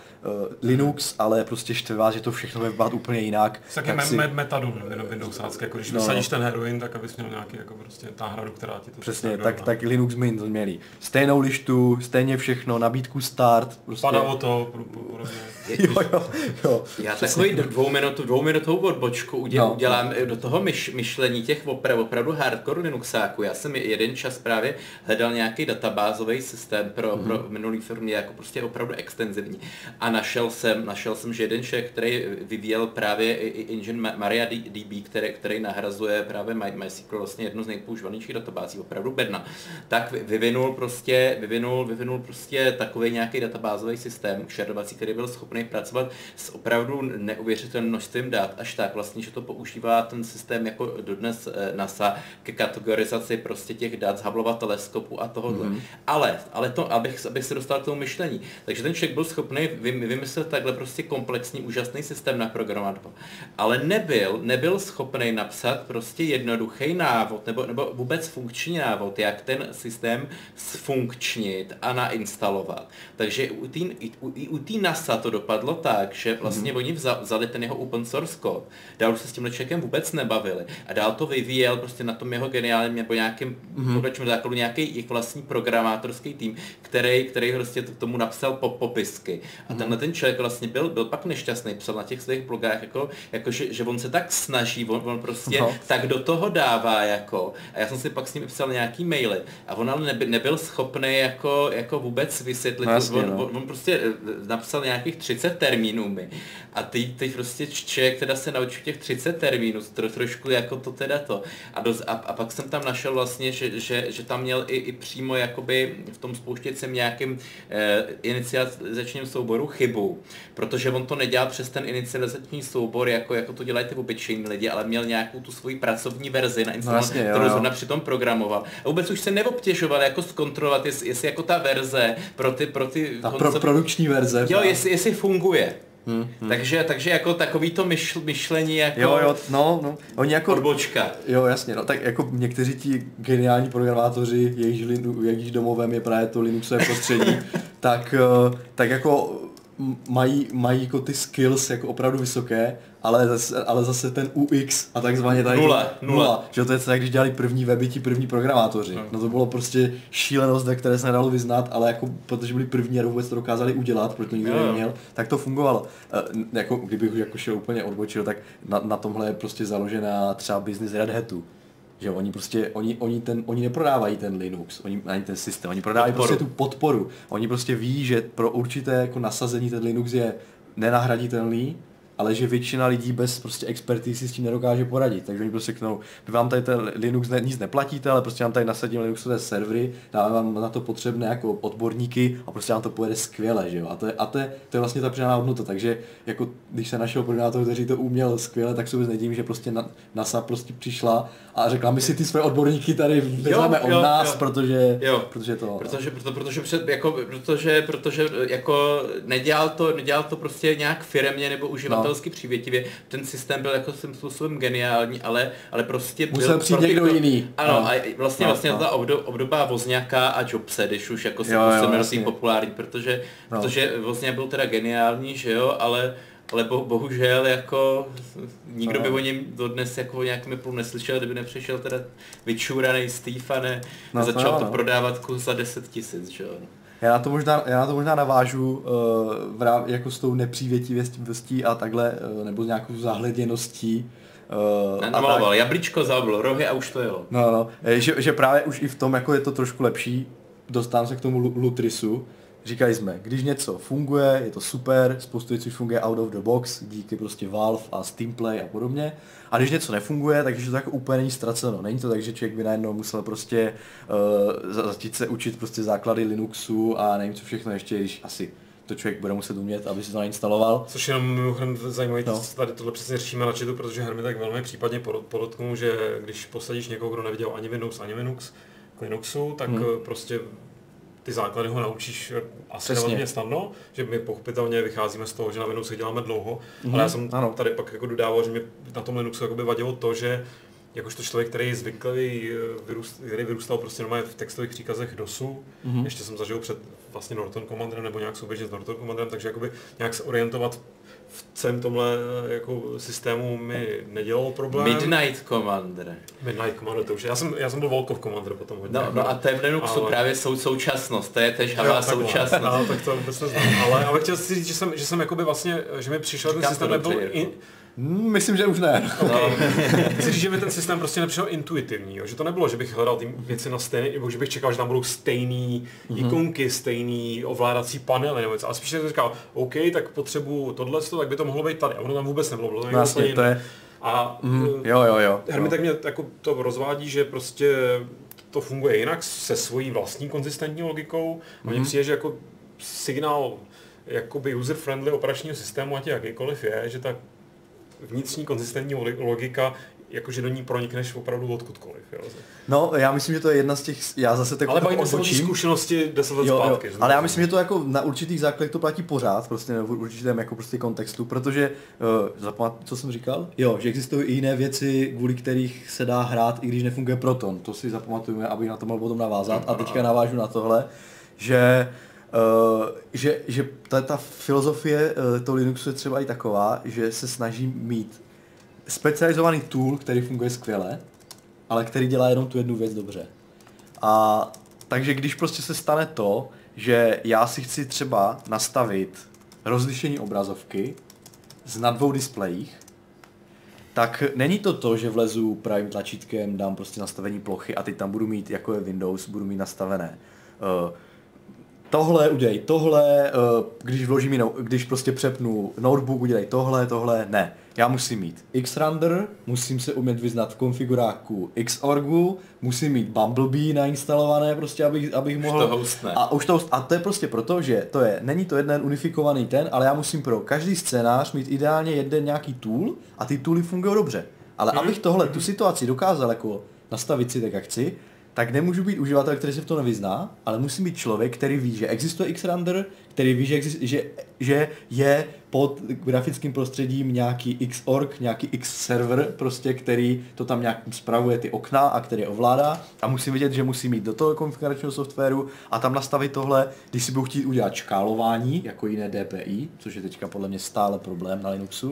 Linux, ale prostě štve vás, že to všechno bude vypadat úplně jinak. Tak je tak me, metadon Windowsácké, jako když No, vysadíš no. ten heroin, tak abys měl nějaký jako prostě náhradu, která ti to Přesně, tak, tak Linux Mint to měli. Stejnou lištu, stejně všechno, nabídku start. Prostě. Pada o to, pro- pro- podobně. Jo, jo, jo. Já takový dvou minutu, dvou minutovou odbočku uděl, No. no. udělám do toho myš, myšlení těch opra, opravdu hardcore Linuxáků. Já jsem jeden čas právě hledal nějaký databázový systém pro, mm-hmm. pro minulý firmě, jako prostě opravdu extenzivní. A našel jsem, našel jsem, že jeden člověk, který vyvíjel právě engine Ma- MariaDB, který, který nahrazuje právě My- MySQL, vlastně jednu z nejpoužívanějších databází, opravdu bedna, tak vy- vyvinul prostě, vyvinul, vyvinul prostě takový nějaký databázový systém, šerovací, který byl schopný pracovat s opravdu neuvěřitelným množstvím dat, až tak vlastně, že to používá ten systém jako dodnes eh, NASA ke kategorizaci prostě těch dat z Hubbleova teleskopu a tohohle. Mm-hmm. Ale, ale to, abych, abych se dostal k tomu myšlení. Takže ten člověk byl schopný vy, vymyslet takhle prostě komplexní, úžasný systém na programování. Ale nebyl, nebyl schopný napsat prostě jednoduchý návod, nebo, nebo vůbec funkční návod, jak ten systém sfunkčnit a nainstalovat. Takže u i u, i u té NASA to dopadlo tak, že vlastně mm-hmm. oni vza, vzali ten jeho open source kód, dál se s tímhle člověkem vůbec nebavili a dál to vyvíjel prostě na tom jeho geniálním nebo nějakým mm-hmm. základu nějaký jejich vlastní programátorský tým, který, který prostě tomu napsal po, popisky. A mm-hmm. Tenhle ten člověk vlastně byl, byl pak nešťastný, psal na těch svých blogách, jako, jako že, že on se tak snaží, on, on prostě No. tak do toho dává jako. A já jsem si pak s ním psal nějaký maily a on ale neby, nebyl schopný jako, jako vůbec vysvětlit, No jasně, on, no. on, on prostě eh, napsal nějakých 30 termínů mi. A teď, teď prostě člověk teda se naučil těch 30 termínů, tro, trošku jako to teda to. A, doz, a, a pak jsem tam našel vlastně, že, že, že tam měl i, i přímo jakoby v tom spouštěcím nějakým eh, inicializačním souboru chybu, protože on to nedělal přes ten inicializační soubor, jako, jako to dělají ty obyčejní lidi, ale měl nějakou tu svoji pracovní verzi na No jasně, jo, kterou zrovna přitom programoval. A vůbec už se neobtěžoval jako zkontrolovat, jestli, jestli jako ta verze pro ty, pro ty Ta pro, produkční verze. Jo, jestli, jestli funguje. Hmm, hmm. Takže, takže jako takový to myšl, myšlení jako Jo, jo, no, no. Oni jako, odbočka. Jo, jasně, no tak jako někteří ti geniální programátoři, jejichž, linu, jejichž domovem je právě to Linuxové prostředí, tak, eh, tak jako mají, mají jako ty skills jako opravdu vysoké, ale zase, ale zase ten UX a takzvaně tady Nula, nula. nula. Že to je tak, když dělali první weby ti první programátoři. No. no to bylo prostě šílenost, ve které se nedalo vyznat, ale jako protože byli první a vůbec to dokázali udělat, protože to nikdo jo. neměl, tak to fungovalo. E, jako, kdybych už jako šel úplně odbočil, tak na, na tomhle je prostě založená třeba business Red Hatu. Že oni prostě, oni, oni, ten, oni neprodávají ten Linux, oni, ani ten systém, oni prodávají Podporu. prostě tu podporu. Oni prostě ví, že pro určité jako nasazení ten Linux je nenahraditelný, ale že většina lidí bez prostě expertízy si s tím nedokáže poradit. Takže oni prostě řeknou, my vám tady ten Linux ne, nic neplatíte, ale prostě vám tady nasadíme Linuxové servery, dáme vám na to potřebné jako odborníky a prostě vám to pojede skvěle, že jo. A to je, a to je, to je vlastně ta přidaná hodnota, takže jako když se našel programátor, který to uměl skvěle, tak se vůbec nedivím, že prostě na, NASA prostě přišla a řekla, my si ty své odborníky tady vezmeme od jo, nás, jo. protože, Jo. protože to... Protože, proto, protože, před, jako, protože, protože jako nedělal to, nedělal to prostě nějak firemně nebo uživatelsky no. Přívětivě. Ten systém byl jako svým způsobem geniální, ale, ale prostě Musel byl přijít pro ty, někdo kdo- jiný. Ano, No. a vlastně, No, vlastně no. ta obdo, obdoba Vozňáka a Jobse, když už jako se jasně. té populární, protože, No. protože Vozňák byl teda geniální, že jo, ale ale bo, bohužel jako nikdo No. by o něm dodnes jako o nějakém Apple neslyšel, kdyby nepřišel teda vyčuraný Stefane No a to začal jo, to no. prodávat kus za 10 tisíc, že jo. Já na to možná, já na to možná navážu uh, jako s tou nepřívětivostí a takhle, uh, nebo s nějakou zahleděností. Uh, tak. Namaloval jablíčko, zabl rohy a už to jelo. No, no, eh, že, že právě už i v tom jako je to trošku lepší, dostávám se k tomu Lu- Lutrisu, říkali jsme, když něco funguje, je to super, spoustu věcí funguje out of the box, díky prostě Valve a Steam Play a podobně, a když něco nefunguje, takže to jako úplně není ztraceno. Není to tak, že člověk by najednou musel prostě uh, začít se učit prostě základy Linuxu a nevím co všechno ještě, když asi to člověk bude muset umět, aby si to nainstaloval. Což jenom mimochodem zajímavý, No. tady tohle přesně řešíme na chatu, protože Hermi tak velmi případně pod- podotknul, že když posadíš někoho, kdo neviděl ani Windows, ani Linux k Linuxu, tak Hmm. hmm. prostě ty základy ho naučíš asi Přesně. relativně snadno, že my pochopitelně vycházíme z toho, že na Linuxu děláme dlouho, Mhm, ale já jsem ano. tady pak jako dodával, že mi na tom Linuxu jakoby vadilo to, že jakožto člověk, který je zvyklý, eh, vyrůst, který vyrůstal prostě normálně v textových příkazech DOSu, Mhm. mm-hmm. ještě jsem zažil před vlastně Norton Commanderem nebo nějak souběžně s Norton Commanderem, takže jakoby nějak se orientovat v celém tomhle eh, jako systému mi nedělalo problém. Midnight Commander. Midnight Commander, to už. Já jsem, já jsem byl Volkov Commander potom hodně. No, no a to je v Linuxu ale- právě sou, současnost, to je tež havá současnost. No, tak to vůbec neznám. Ale, ale chtěl si říct, že jsem, že jsem jakoby vlastně, že mi přišel ten Říkám systém to nebyl, in. Myslím, že už ne. No, chci říct, že mi ten systém prostě nepřišel intuitivní, jo? že to nebylo, že bych hledal ty věci na stejný, nebo že bych čekal, že tam budou stejný Mhm. mm-hmm. ikonky, stejný ovládací panely nebo něco. A spíš jsem říkal, OK, tak potřebuju tohle, tak by to mohlo být tady. A ono tam vůbec nebylo, bylo to No, úplně to je, A mm, jo, jo, jo. Hermi tak mě jako to rozvádí, že prostě to funguje jinak se svojí vlastní konzistentní logikou. A mně Mhm. přijde, že jako signál jakoby user-friendly operačního systému, ať jakýkoliv je, že ta vnitřní konzistentní lo- logika, jakože do ní pronikneš opravdu odkudkoliv. Jo. No, já myslím, že to je jedna z těch, já zase tak Ale bavíme se o té odbočím. zkušenosti 10 let Jo, jo, zpátky. ale já myslím, že to jako na určitých základech to platí pořád, prostě v určitém jako prostě kontextu, protože, uh, zapamat, co jsem říkal? Jo, že existují i jiné věci, kvůli kterých se dá hrát, i když nefunguje Proton. To si zapamatujeme, abych na to mohl potom navázat. A teďka navážu na tohle, že Uh, že, že ta, ta filozofie uh, toho Linuxu je třeba i taková, že se snaží mít specializovaný tool, který funguje skvěle, ale který dělá jenom tu jednu věc dobře. A takže když prostě se stane to, že já si chci třeba nastavit rozlišení obrazovky z na dvou displejích, tak není to to, že vlezu pravým tlačítkem, dám prostě nastavení plochy a teď tam budu mít, jako je Windows, budu mít nastavené. Uh, tohle udělej tohle, uh, když vložím jinou, když prostě přepnu notebook, udělej tohle, tohle, ne. Já musím mít Xrender, musím se umět vyznat v konfiguráku Xorgu, musím mít Bumblebee nainstalované, prostě abych, abych Už mohl... to hostne. A už to, host- a to je prostě proto, že to je, není to jeden unifikovaný ten, ale já musím pro každý scénář mít ideálně jeden nějaký tool a ty tooly fungují dobře. Ale abych tohle, tu situaci dokázal jako nastavit si tak, jak chci, tak nemůžu být uživatel, který se v tom nevyzná, ale musím být člověk, který ví, že existuje Xrender, který ví, že, že, že je pod grafickým prostředím nějaký Xorg, nějaký X-server, prostě, který to tam nějak spravuje ty okna a který ovládá. A musím vidět, že musím mít do toho konfiguračního softwaru a tam nastavit tohle, když si budu chtít udělat škálování, jako jiné DPI, což je teďka podle mě stále problém na Linuxu,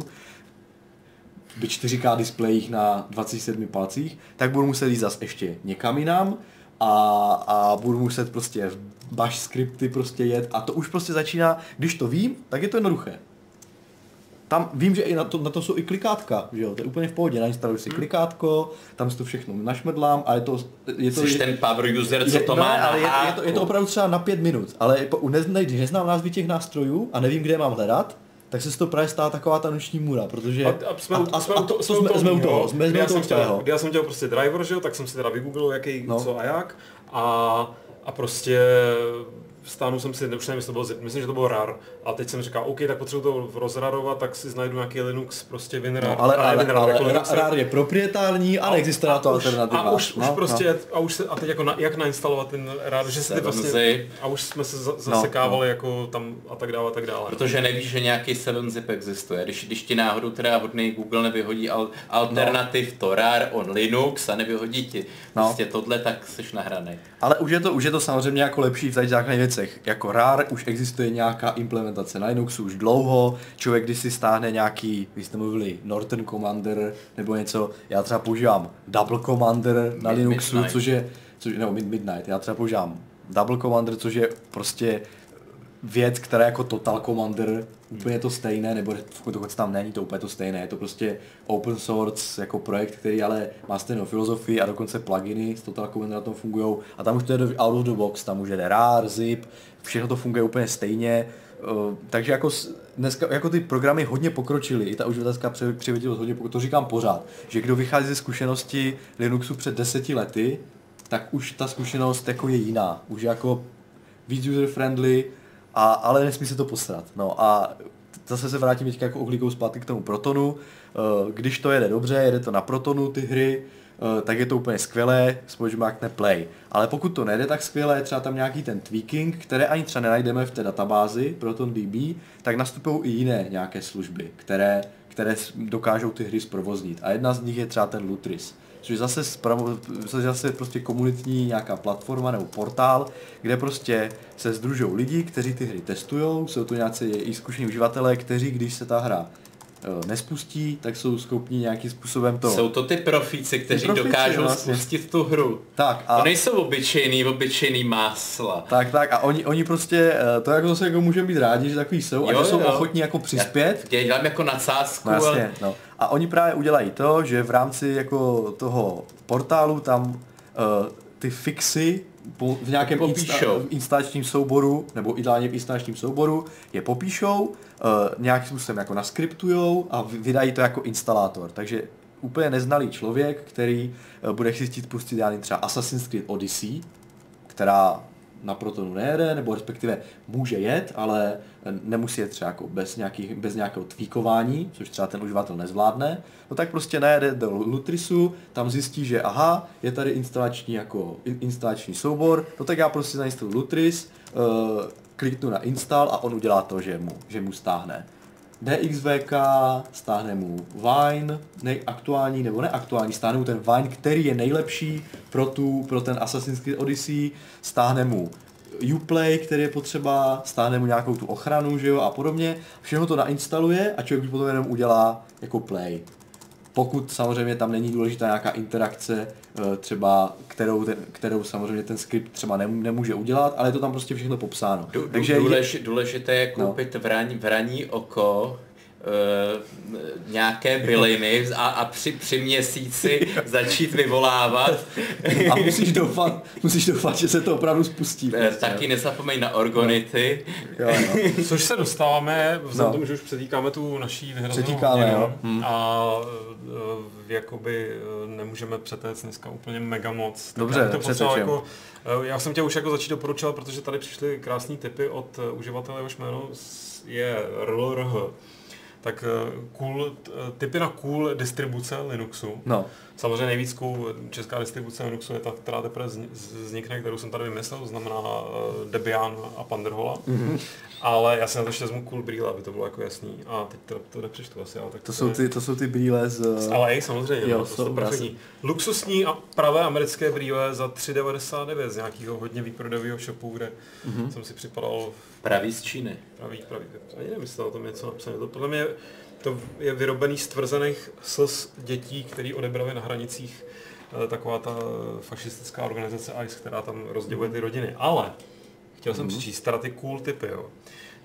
by 4K displejích na 27 palcích, tak budu muset jít zase ještě někam jinam a, a budu muset prostě v bash skripty prostě jet. A to už prostě začíná, když to vím, tak je to jednoduché. Tam vím, že i na to, na to jsou i klikátka, že jo, to je úplně v pohodě, nainstaluji si klikátko, tam si to všechno našmedlám a je to... Je to Jsi ten power user, co je, to no má na ale je, je, to, je to opravdu třeba na pět minut, ale po, ne, ne, když neznám názvy těch nástrojů a nevím, kde je mám hledat, tak se z toho právě stává taková ta noční můra, protože... A, a jsme, a, jsme, a, to- to- jsme, u jsme, jsme u toho, jsme, jsme já u toho jsem chtěl, já jsem chtěl prostě driver, že jo, tak jsem si teda vygooglil, jaký, no. co a jak. A, a prostě stánu jsem si, už nevím, jestli to bylo, zip, myslím, že to bylo RAR. A teď jsem říkal, OK, tak potřebuji to rozrarovat, tak si znajdu nějaký Linux, prostě WinRAR. No, ale, ale, WinRAR, ale, jako ale Linux. RAR je proprietární a neexistuje na to alternativa. a už, už No, prostě, a už se, a teď jako na, jak nainstalovat ten RAR, že si ty vlastně, zip. a už jsme se za- No, zasekávali jako tam a tak dále, a tak dále. Protože nevíš, že nějaký 7-zip existuje. Když, když ti náhodou teda hodný Google nevyhodí al, alternativ to RAR on Linux a nevyhodí ti No. prostě tohle, tak jsi nahraný. Ale už je to, už je to samozřejmě jako lepší v tady základní věcech. Jako RAR už existuje nějaká implementace na Linuxu už dlouho, člověk když si stáhne nějaký, vy jste mluvili Norton Commander nebo něco, já třeba používám Double Commander na Mid- Linuxu, Midnight. což je, což, nebo Mid- Midnight, já třeba používám Double Commander, což je prostě věc, která jako Total Commander, úplně to stejné, nebo dokonce tam není to úplně to stejné, je to prostě open source jako projekt, který ale má stejnou filozofii a dokonce pluginy z Total Commander na tom fungují. A tam už to je out of the box, tam už jde RAR, zip, všechno to funguje úplně stejně, Uh, takže jako dneska jako ty programy hodně pokročily, i ta uživatelská přivětivost hodně pokročila, to říkám pořád, že kdo vychází ze zkušenosti Linuxu před deseti lety, tak už ta zkušenost jako je jiná, už jako víc user friendly, a, ale nesmí se to posrat. No a zase se vrátím teďka jako uhlíkou zpátky k tomu Protonu. Eh, Když to jede dobře, jede to na Protonu ty hry, eh, tak je to úplně skvělé, spíš mákne play. Ale pokud to nejde tak skvěle, je třeba tam nějaký ten tweaking, které ani třeba nenajdeme v té databázi ProtonDB, tak nastupují i jiné nějaké služby, které, které dokážou ty hry zprovoznit. A jedna z nich je třeba ten Lutris což je zase, spravo, což je zase prostě komunitní nějaká platforma nebo portál, kde prostě se združují lidi, kteří ty hry testují, jsou to nějací i zkušení uživatelé, kteří, když se ta hra eh, nespustí, tak jsou schopni nějakým způsobem to... Jsou to ty profíci, kteří profíci, dokážou vlastně. spustit tu hru. Tak a... To nejsou obyčejný, obyčejný másla. Tak, tak a oni, oni prostě, eh, to jako zase jako můžeme být rádi, že takový jsou a Jo, že jsou jo. ochotní jako přispět. Já dělám jako nadsázku, No ale jasně, no. A oni právě udělají to, že v rámci jako toho portálu tam uh, ty fixy v nějakém insta, v instalačním souboru, nebo ideálně v instalačním souboru, je popíšou, uh, nějakým způsobem jako naskriptujou a vy- vydají to jako instalátor. Takže úplně neznalý člověk, který uh, bude chtít pustit, já třeba Assassin's Creed Odyssey, která na Protonu nejede, nebo respektive může jet, ale nemusí jet třeba jako bez, nějakých, bez nějakého tweakování, což třeba ten uživatel nezvládne, no tak prostě najede do Lutrisu, tam zjistí, že aha, je tady instalační jako in- instalační soubor, no tak já prostě zainstaluji Lutris, uh, kliknu na install a on udělá to, že mu, že mu stáhne. DXVK, stáhne mu Vine, neaktuální nebo neaktuální, stáhne mu ten Vine, který je nejlepší pro, tu, pro ten Assassin's Creed Odyssey, stáhne mu Uplay, který je potřeba, stáhne mu nějakou tu ochranu, že jo, a podobně. Všechno to nainstaluje a člověk potom jenom udělá jako play. Pokud samozřejmě tam není důležitá nějaká interakce, eh, třeba kterou, ten, kterou samozřejmě ten skript třeba nem, nemůže udělat, ale je to tam prostě všechno popsáno. Takže je- důlež, důležité je No. koupit no. vraní, vraní oko, e, nějaké byliny a, a při, při měsíci začít vyvolávat. A musíš doufat, musíš doufat, že se to opravdu spustí. E, taky nezapomeň na orgonity. Jo, jo. Což se dostáváme, vzhledem No. tomu, že už přetýkáme tu naší vyhrazenou hodinu jo. Hm. a e, jakoby e, nemůžeme přetéct dneska úplně mega moc. Tak Dobře, to přetečem. jako, já jsem tě už jako začít doporučovat, protože tady přišly krásné tipy od uživatele, jehož jméno je RLRH. Tak e, cool, t- e, tipy na cool distribuce Linuxu. No, Samozřejmě nejvíc česká distribuce Linuxu je ta, která teprve zni- vznikne, kterou jsem tady vymyslel, to znamená uh, Debian a Panderhola. Mm-hmm. Ale já si na to ještě vezmu cool brýle, aby to bylo jako jasný. A teď to, to nepřečtu asi, ale tak to jsou ty, to jsou ty brýle z... z LA samozřejmě, Jo, no, to jsou perfektní. Luxusní a pravé americké brýle za 3,99 z nějakého hodně výprodejového shopu, kde mm-hmm. jsem si připadal Pravý z Číny. pravý, pravý, ani nevím, jestli o tom něco napsané. To podle mě to je vyrobený z tvrzených slz dětí, který odebrali na hranicích eh, taková ta fašistická organizace ICE, která tam rozděluje ty rodiny. Ale chtěl jsem přečíst teda ty cool typy, jo.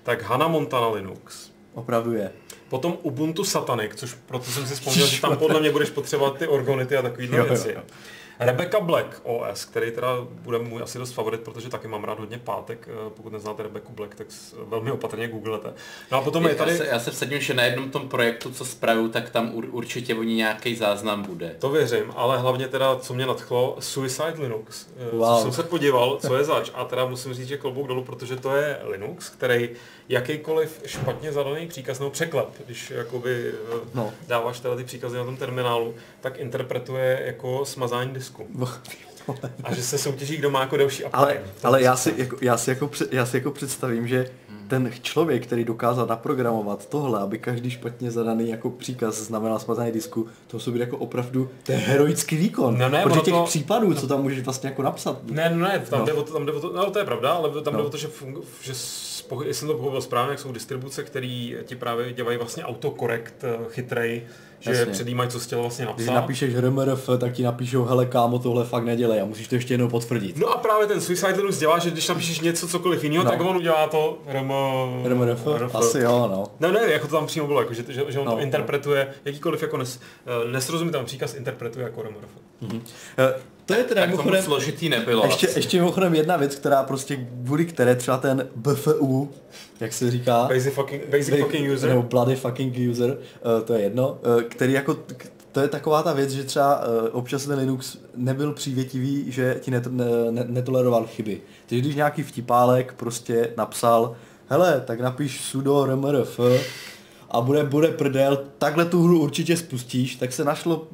Tak Hannah Montana Linux, Opravdu je. Potom Ubuntu Satanic, což proto jsem si vzpomněl, že tam podle mě budeš potřebovat ty orgonity a takovýhle Jo, jo, věci. jo. Rebecca Black OS, který teda bude můj asi dost favorit, protože taky mám rád hodně pátek. Eh, Pokud neznáte Rebecca Black, tak velmi opatrně googlete. No a potom je Já tady... se, já se vsadím, že na jednom tom projektu, co spravuju, tak tam ur, určitě o ní nějaký záznam bude. To věřím, ale hlavně teda, co mě nadchlo, Suicide Linux. Eh, Wow. Co jsem se podíval, co je zač. A teda musím říct, že klobouk dolů, protože to je Linux, který jakýkoliv špatně zadaný příkaz nebo překlep, když jakoby eh, No. dáváš teda ty příkazy na tom terminálu, tak interpretuje jako smazání disku. A že se soutěží, kdo má jako delší Ale. To ale je já si, jako, já, si jako, já si jako představím, že ten člověk, který dokázal naprogramovat tohle, aby každý špatně zadaný jako příkaz znamenal smazání disku, to musí být jako opravdu, je heroický výkon. No ne, protože těch to- případů, co tam můžeš vlastně jako napsat. Ne, no ne, tam, No. jde o to, tam jde o to, no to je pravda, ale tam No. jde o to, že, fungu, že spo, jestli jsem to pochopil správně, jak jsou distribuce, které ti právě dělají vlastně autokorekt eh, chytrej, že Jasně. předjímají, co jsi chtěl vlastně Když napsat. napíšeš RMRF, tak ti napíšou, hele kámo, tohle fakt nedělej a musíš to ještě jednou potvrdit. No a právě ten Suicide Linux dělá, že když napíšeš něco cokoliv jiného, No. tak on udělá to rm, RMRF? RF. Asi jo, no. Ne, ne, jako to tam přímo bylo, jako, že, že, že on No, to no. interpretuje, jakýkoliv jako nes, eh, nesrozumitelný příkaz interpretuje jako RMRF. Eh, To je teda Tak tomu mimochodem, složitý nebylo. ještě, ještě mimochodem jedna věc, která prostě kvůli které třeba ten BFU, jak se říká, Basic fucking, basic fucking user. nebo bloody fucking user, uh, to je jedno, uh, který jako, to je taková ta věc, že třeba uh, občas ten Linux nebyl přívětivý, že ti net, ne, ne, netoleroval chyby. Takže když nějaký vtipálek prostě napsal, hele, tak napiš sudo rmrf a bude, bude prdel, takhle tu hru určitě spustíš, tak se našlo,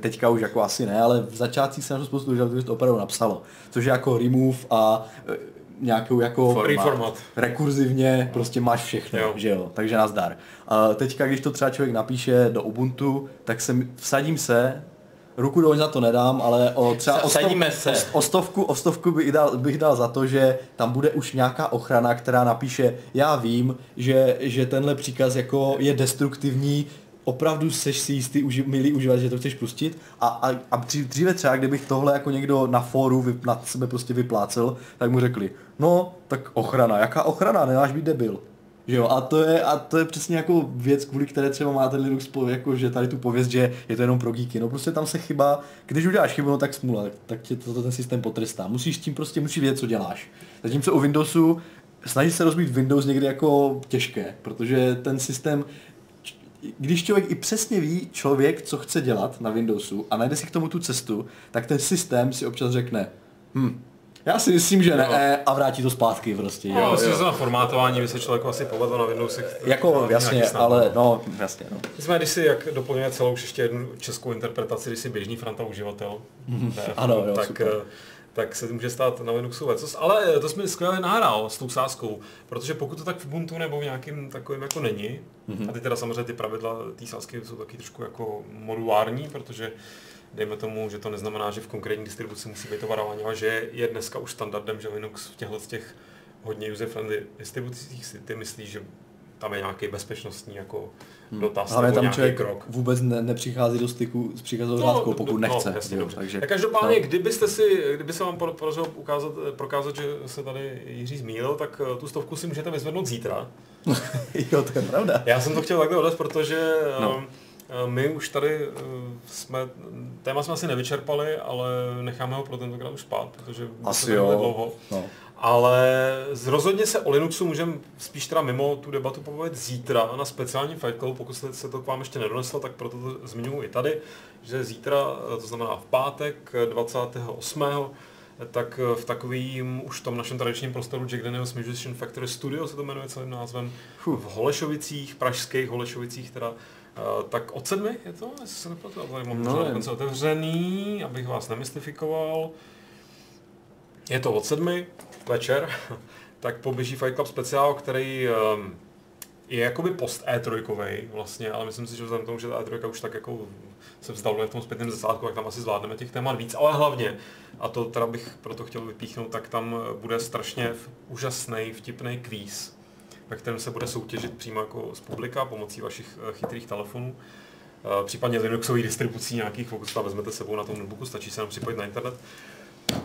teďka už jako asi ne, ale v začátcích se našlo spoustu kteří to opravdu napsalo. Což je jako remove a nějakou jako Format. Reformat. rekurzivně prostě máš všechno, Jo. že jo, takže nazdar. A teďka, když to třeba člověk napíše do Ubuntu, tak se vsadím se, ruku do za to nedám, ale o třeba o, Vsadíme se. o, o stovku, o stovku bych dal, bych dal za to, že tam bude už nějaká ochrana, která napíše, já vím, že, že tenhle příkaz jako je destruktivní, opravdu seš si jistý, uži, milý uživatel, že to chceš pustit a, a, a dří- dříve třeba, kdybych tohle jako někdo na fóru vy, na sebe prostě vyplácel, tak mu řekli, no, tak ochrana, jaká ochrana, nemáš být debil. Že jo, a to je, a to je přesně jako věc, kvůli které třeba má ten Linux, po- jako, že tady tu pověst, že je to jenom pro geeky. No prostě tam se chyba, když uděláš chybu, no tak smůla, tak, tě to, to ten systém potrestá. Musíš s tím prostě, musíš vědět, co děláš. Zatímco u Windowsu snažit se rozbít Windows někdy jako těžké, protože ten systém když člověk i přesně ví člověk, co chce dělat na Windowsu a najde si k tomu tu cestu, tak ten systém si občas řekne, hm, já si myslím, že ne, a vrátí to zpátky prostě. No, jo. myslím, že na formátování by se člověku asi povedlo na Windowsech. Jako jasně, snad, ale no. no, jasně, no. Nicméně, když si jak doplňuje celou ještě jednu českou interpretaci, když si běžný franta uživatel, DF, Ano, jo, tak, super. Eh, tak se může stát na Linuxu lecos. Ale to jsme skvěle nahrál s tou sázkou, protože pokud to tak v Ubuntu nebo v nějakým takovým jako není, Mhm. a ty teda samozřejmě ty pravidla té sázky jsou taky trošku jako modulární, protože dejme tomu, že to neznamená, že v konkrétní distribuci musí být to varování, ale že je dneska už standardem, že Linux v těchto těch hodně user-friendly distribucích si ty myslíš, že tam je nějaký bezpečnostní jako dotaz Hlavně nebo tam nějaký člověk krok. vůbec ne, nepřichází do styku s příkazovou řádkou, pokud nechce. No, jasně, jo, takže, tak každopádně, no. kdybyste si, kdyby se vám podařilo ukázat, prokázat, že se tady Jiří zmínil, tak eh, tu stovku si můžete vyzvednout zítra. jo, to je pravda. Já jsem to chtěl takhle odést, protože No. no. my už tady eh, jsme, téma jsme asi nevyčerpali, ale necháme ho pro tentokrát už spát, protože už Asi jo. dlouho. No. Ale rozhodně se o Linuxu můžeme spíš teda mimo tu debatu povědět zítra na speciálním Fight Clubu, pokud se to k vám ještě nedoneslo, tak proto to zmiňuji i tady, že zítra, eh, to znamená v pátek eh, 28. tak eh, v takovým už tom našem tradičním prostoru Jack Daniels Musician Factory Studio se to jmenuje celým názvem, v Holešovicích, pražských Holešovicích teda, eh, tak od sedmi je to, jestli se nepletu, ale tady mám No, dokonce otevřený, abych vás nemystifikoval. Je to od sedmi večer, tak poběží Fight Club speciál, který um, je jakoby post E3 vlastně, ale myslím si, že vzhledem k tomu, že ta E3 už tak jako se vzdaluje v tom zpětném zesátku, tak tam asi zvládneme těch témat víc, ale hlavně, a to teda bych proto chtěl vypíchnout, tak tam bude strašně úžasný, vtipný kvíz, ve kterém se bude soutěžit přímo jako z publika pomocí vašich eh, chytrých telefonů, eh, případně Linuxových distribucí nějakých, pokud tam vezmete sebou na tom notebooku, stačí se nám připojit na internet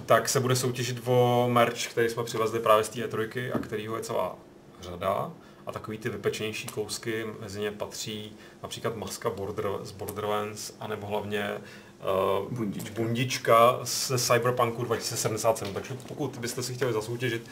tak se bude soutěžit o merch, který jsme přivezli právě z té E3 a kterýho je celá řada. A takový ty vypečenější kousky, mezi ně patří například maska Border, z Borderlands, anebo hlavně uh, Bundička. bundička ze Cyberpunku 2077. Takže pokud byste si chtěli zasoutěžit,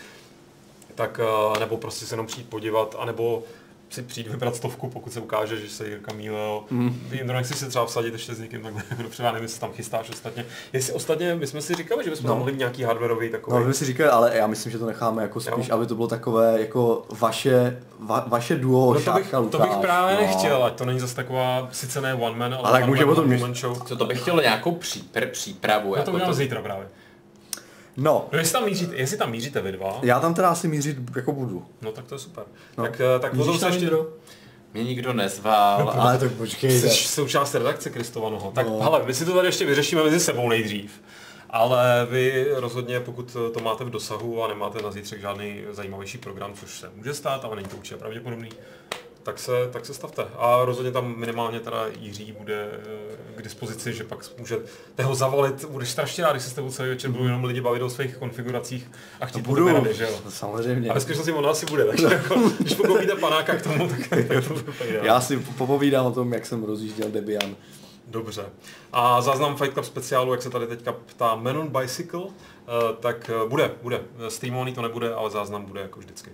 tak uh, nebo prostě se jenom přijít podívat, anebo si přijít vybrat stovku, pokud se ukáže, že se Jirka mýlil. Mm. Jindro, nechci si třeba vsadit ještě s někým takhle dopředu, já nevím, jestli tam chystáš ostatně. Jestli ostatně, my jsme si říkali, že bychom No. tam mohli mít nějaký hardwareový takový. No, my si říkali, ale já myslím, že to necháme jako spíš, Jo. aby to bylo takové jako vaše, va, vaše duo, No to bych, to bych právě no. nechtěl, ať to není zase taková, sice ne one man, ale, Ale one může man, o tom one měř- woman show. Co to bych chtělo nějakou přípr, přípravu. No to jako udělám to, zítra právě. No, No jestli tam, míříte, jestli tam míříte vy dva, já tam teda asi mířit jako budu. no tak to je super. No. Tak, eh, tak potom se ještě... Jindro? Mě nikdo nezval. Ale tak počkej. Jsi součást redakce Kristovanoho. Tak No. hele, my si to tady ještě vyřešíme mezi sebou nejdřív. Ale vy rozhodně, pokud to máte v dosahu a nemáte na zítřek žádný zajímavější program, což se může stát, ale není to určitě pravděpodobný, tak se, tak se stavte. A rozhodně tam minimálně teda Jiří bude eh, k dispozici, že pak můžete ho zavalit. Budeš strašně rád, když se s tebou celý večer budou jenom lidi bavit o svých konfiguracích a chtít Budu, rady, že jo? samozřejmě. A ve skutečnosti ona asi bude, takže jako, když pokoupíte panáka k tomu, tak, tak to bude. Já si popovídám o tom, jak jsem rozjížděl Debian. Dobře. A záznam Fight Club speciálu, jak se tady teďka ptá Menon Bicycle, eh, tak eh, bude, bude. Streamovaný to nebude, ale záznam bude jako vždycky.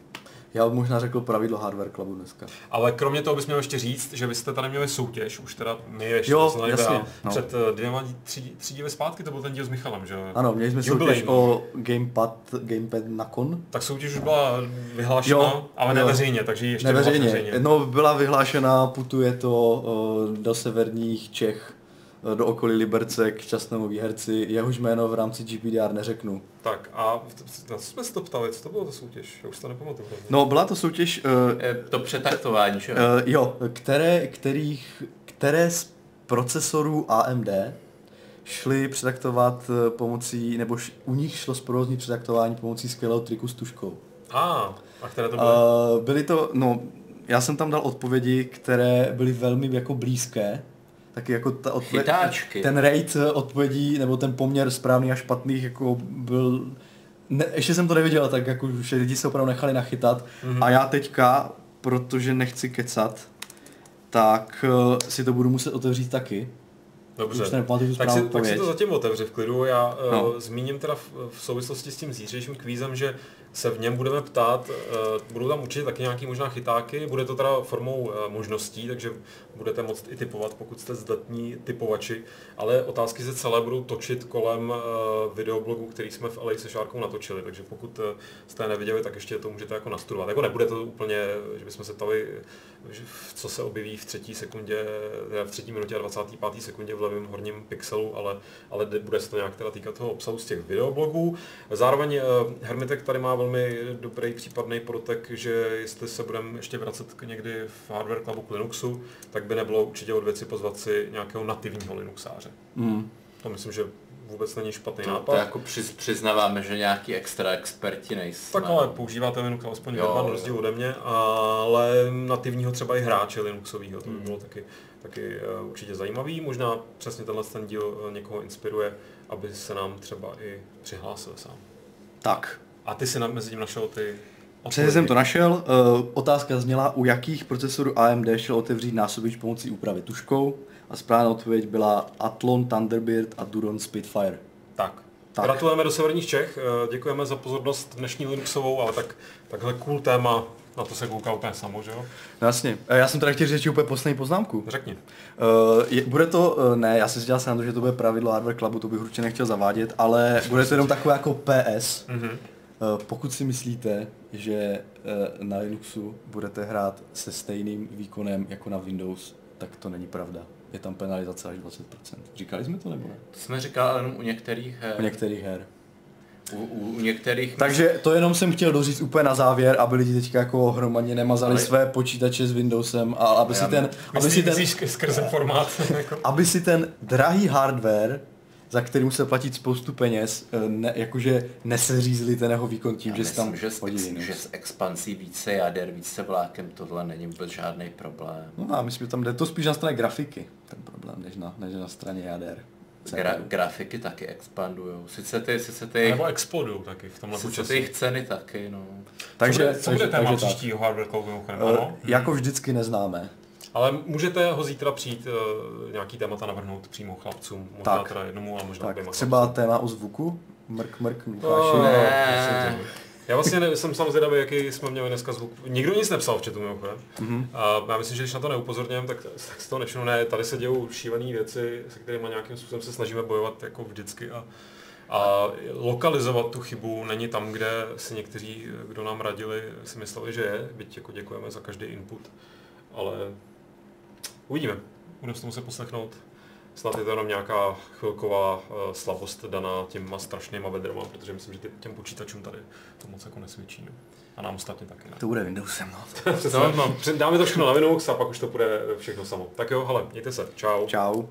Já bych možná řekl pravidlo Hardware Clubu dneska. Ale kromě toho bys měl ještě říct, že vy jste tady měli soutěž, už teda my ještě Jo, jasně, no. před eh, dvěma, tři, tři díly zpátky, to byl ten díl s Michalem, že? Ano, měli jsme soutěž Jubilejní. o Gamepad, Gamepad na kon. Tak soutěž už byla vyhlášena, Jo, ale jo. neveřejně, takže ještě Neveřejně. neveřejně. No, byla vyhlášena, putuje to eh, do severních Čech, eh, do okolí Liberce k časnému výherci. Jehož jméno v rámci GPDR neřeknu. Tak a na co jsme se to ptali, co to bylo ta soutěž? Já už to nepamatuju. No, byla to soutěž, uh, Eh, To přetaktování, že jo? uh, jo, které, kterých, které z procesorů AMD šli přetaktovat eh, pomocí, nebo š, u nich šlo zprovozní přetaktování pomocí skvělého triku s tuškou. A, a které to byly? Uh, byly to, no, já jsem tam dal odpovědi, které byly velmi jako blízké. Taky jako ta odpověď, Chytáčky. ten rate odpovědí, nebo ten poměr správných a špatných jako byl, ne, ještě jsem to neviděl, tak jako už lidi se opravdu nechali nachytat. Mhm. Mm-hmm. A já teďka, protože nechci kecat, tak uh, si to budu muset otevřít taky. Dobře. Už tu tak, si, tak si to zatím otevři v klidu. Já no. No. uh, zmíním teda v, v souvislosti s tím zítřejším kvízem, že se v něm budeme ptát, uh, budou tam určitě taky nějaký možná chytáky, bude to teda formou uh, možností, takže budete moct i typovat, pokud jste zdatní typovači, ale otázky se celé budou točit kolem uh, videoblogu, který jsme v LA se Šárkou natočili, takže pokud uh, jste neviděli, tak ještě to můžete jako nastudovat. Jako nebude to úplně, že bychom se ptali, co se objeví v třetí sekundě, teda v třetí minutě a 25. sekundě v levém horním pixelu, ale, ale de- bude se to nějak teda týkat toho obsahu z těch videoblogů. Zároveň eh, Hermitek tady má velmi dobrý případný protek, že jestli se budeme ještě vracet někdy v Hardware Clubu k Linuxu, tak by nebylo určitě od věci pozvat si nějakého nativního Linuxáře. Mm. To myslím, že vůbec není špatný To, nápad. to jako přiz, přiznáváme, že nějaký extra experti nejsme. Tak ale používáte Linux alespoň Jo, rozdíl ode mě, ale nativního třeba i hráče Linuxového, to by bylo taky, taky eh, určitě zajímavý. Možná přesně tenhle ten díl eh, někoho inspiruje, aby se nám třeba i přihlásil sám. Tak, A ty si na, mezi tím našel ty Přesně jsem to našel. Uh, otázka zněla, u jakých procesorů AMD šel otevřít násobič pomocí úpravy tuškou a správná odpověď byla Athlon, Thunderbird a Duron Spitfire. Tak. Tak. Gratulujeme do severních Čech, eh, děkujeme za pozornost dnešní Linuxovou, ale tak, takhle cool téma, na to se kouká úplně samo, že jo? No jasně. Eh, Já jsem teda chtěl říct úplně poslední poznámku. Řekni. Uh, je, bude to, uh, ne, já jsem si dělal srandu, že to bude pravidlo Hardware Clubu, to bych určitě nechtěl zavádět, ale bude to jenom takové jako PS. Mhm. Uh, pokud si myslíte, že uh, na Linuxu budete hrát se stejným výkonem jako na Windows, tak to není pravda. Je tam penalizace až 20%. Říkali jsme to nebo ne? To jsme říkali jenom u některých her. U některých her. U, u, u některých... Takže to jenom jsem chtěl doříct úplně na závěr, aby lidi teďka jako hromadně nemazali Ale- své počítače s Windowsem a aby Já si ten, aby si ten, skrze formát? jako? aby si ten drahý hardware, za který musel platit spoustu peněz, eh, ne, jakože neseřízli ten jeho výkon tím, Já že si tam myslím, že s, hodí ex, že s expansí více jader, více vlákem, tohle není vůbec žádný problém. No a myslím, že tam jde to spíš na straně grafiky, ten problém, než na, než na straně jader. Gra, grafiky taky expandujou. Sice ty, sice ty, Nebo explodují taky v tomhle sice ty jejich ceny taky, no. Takže, co bude, co bude takže, téma takže tak. příštího Hardware Clubu Ano? Jako vždycky neznáme. Ale můžete ho zítra přijít uh, nějaký témata navrhnout přímo chlapcům, možná Tak. teda jednomu, ale možná Tak třeba téma o zvuku, mrk mrk, chlapcům. Lukáši. Ne. Já vlastně ne, jsem sám zvědavý, jaký jsme měli dneska zvuk. Nikdo nic nepsal v chatu mimochodem. Mhm. Mm-hmm. A já myslím, že když na to neupozorněm, tak, tak si to nevšimnu. Ne, tady se dějou šílené věci, se kterými nějakým způsobem se snažíme bojovat jako vždycky. A, a lokalizovat tu chybu není tam, kde si někteří, kdo nám radili, si mysleli, že je, byť jako děkujeme za každý input. Ale uvidíme. Budeme se to muset poslechnout snad je to jenom nějaká chvilková uh, slabost daná těma strašnýma vedrama, protože myslím, že ty, těm počítačům tady to moc jako nesvědčí. No. A nám ostatně taky ne. To bude Windowsem, no. Přesně. no, no. Dáme to všechno na Linux a pak už to bude všechno samo. Tak jo, hele, mějte se. Čau. Čau.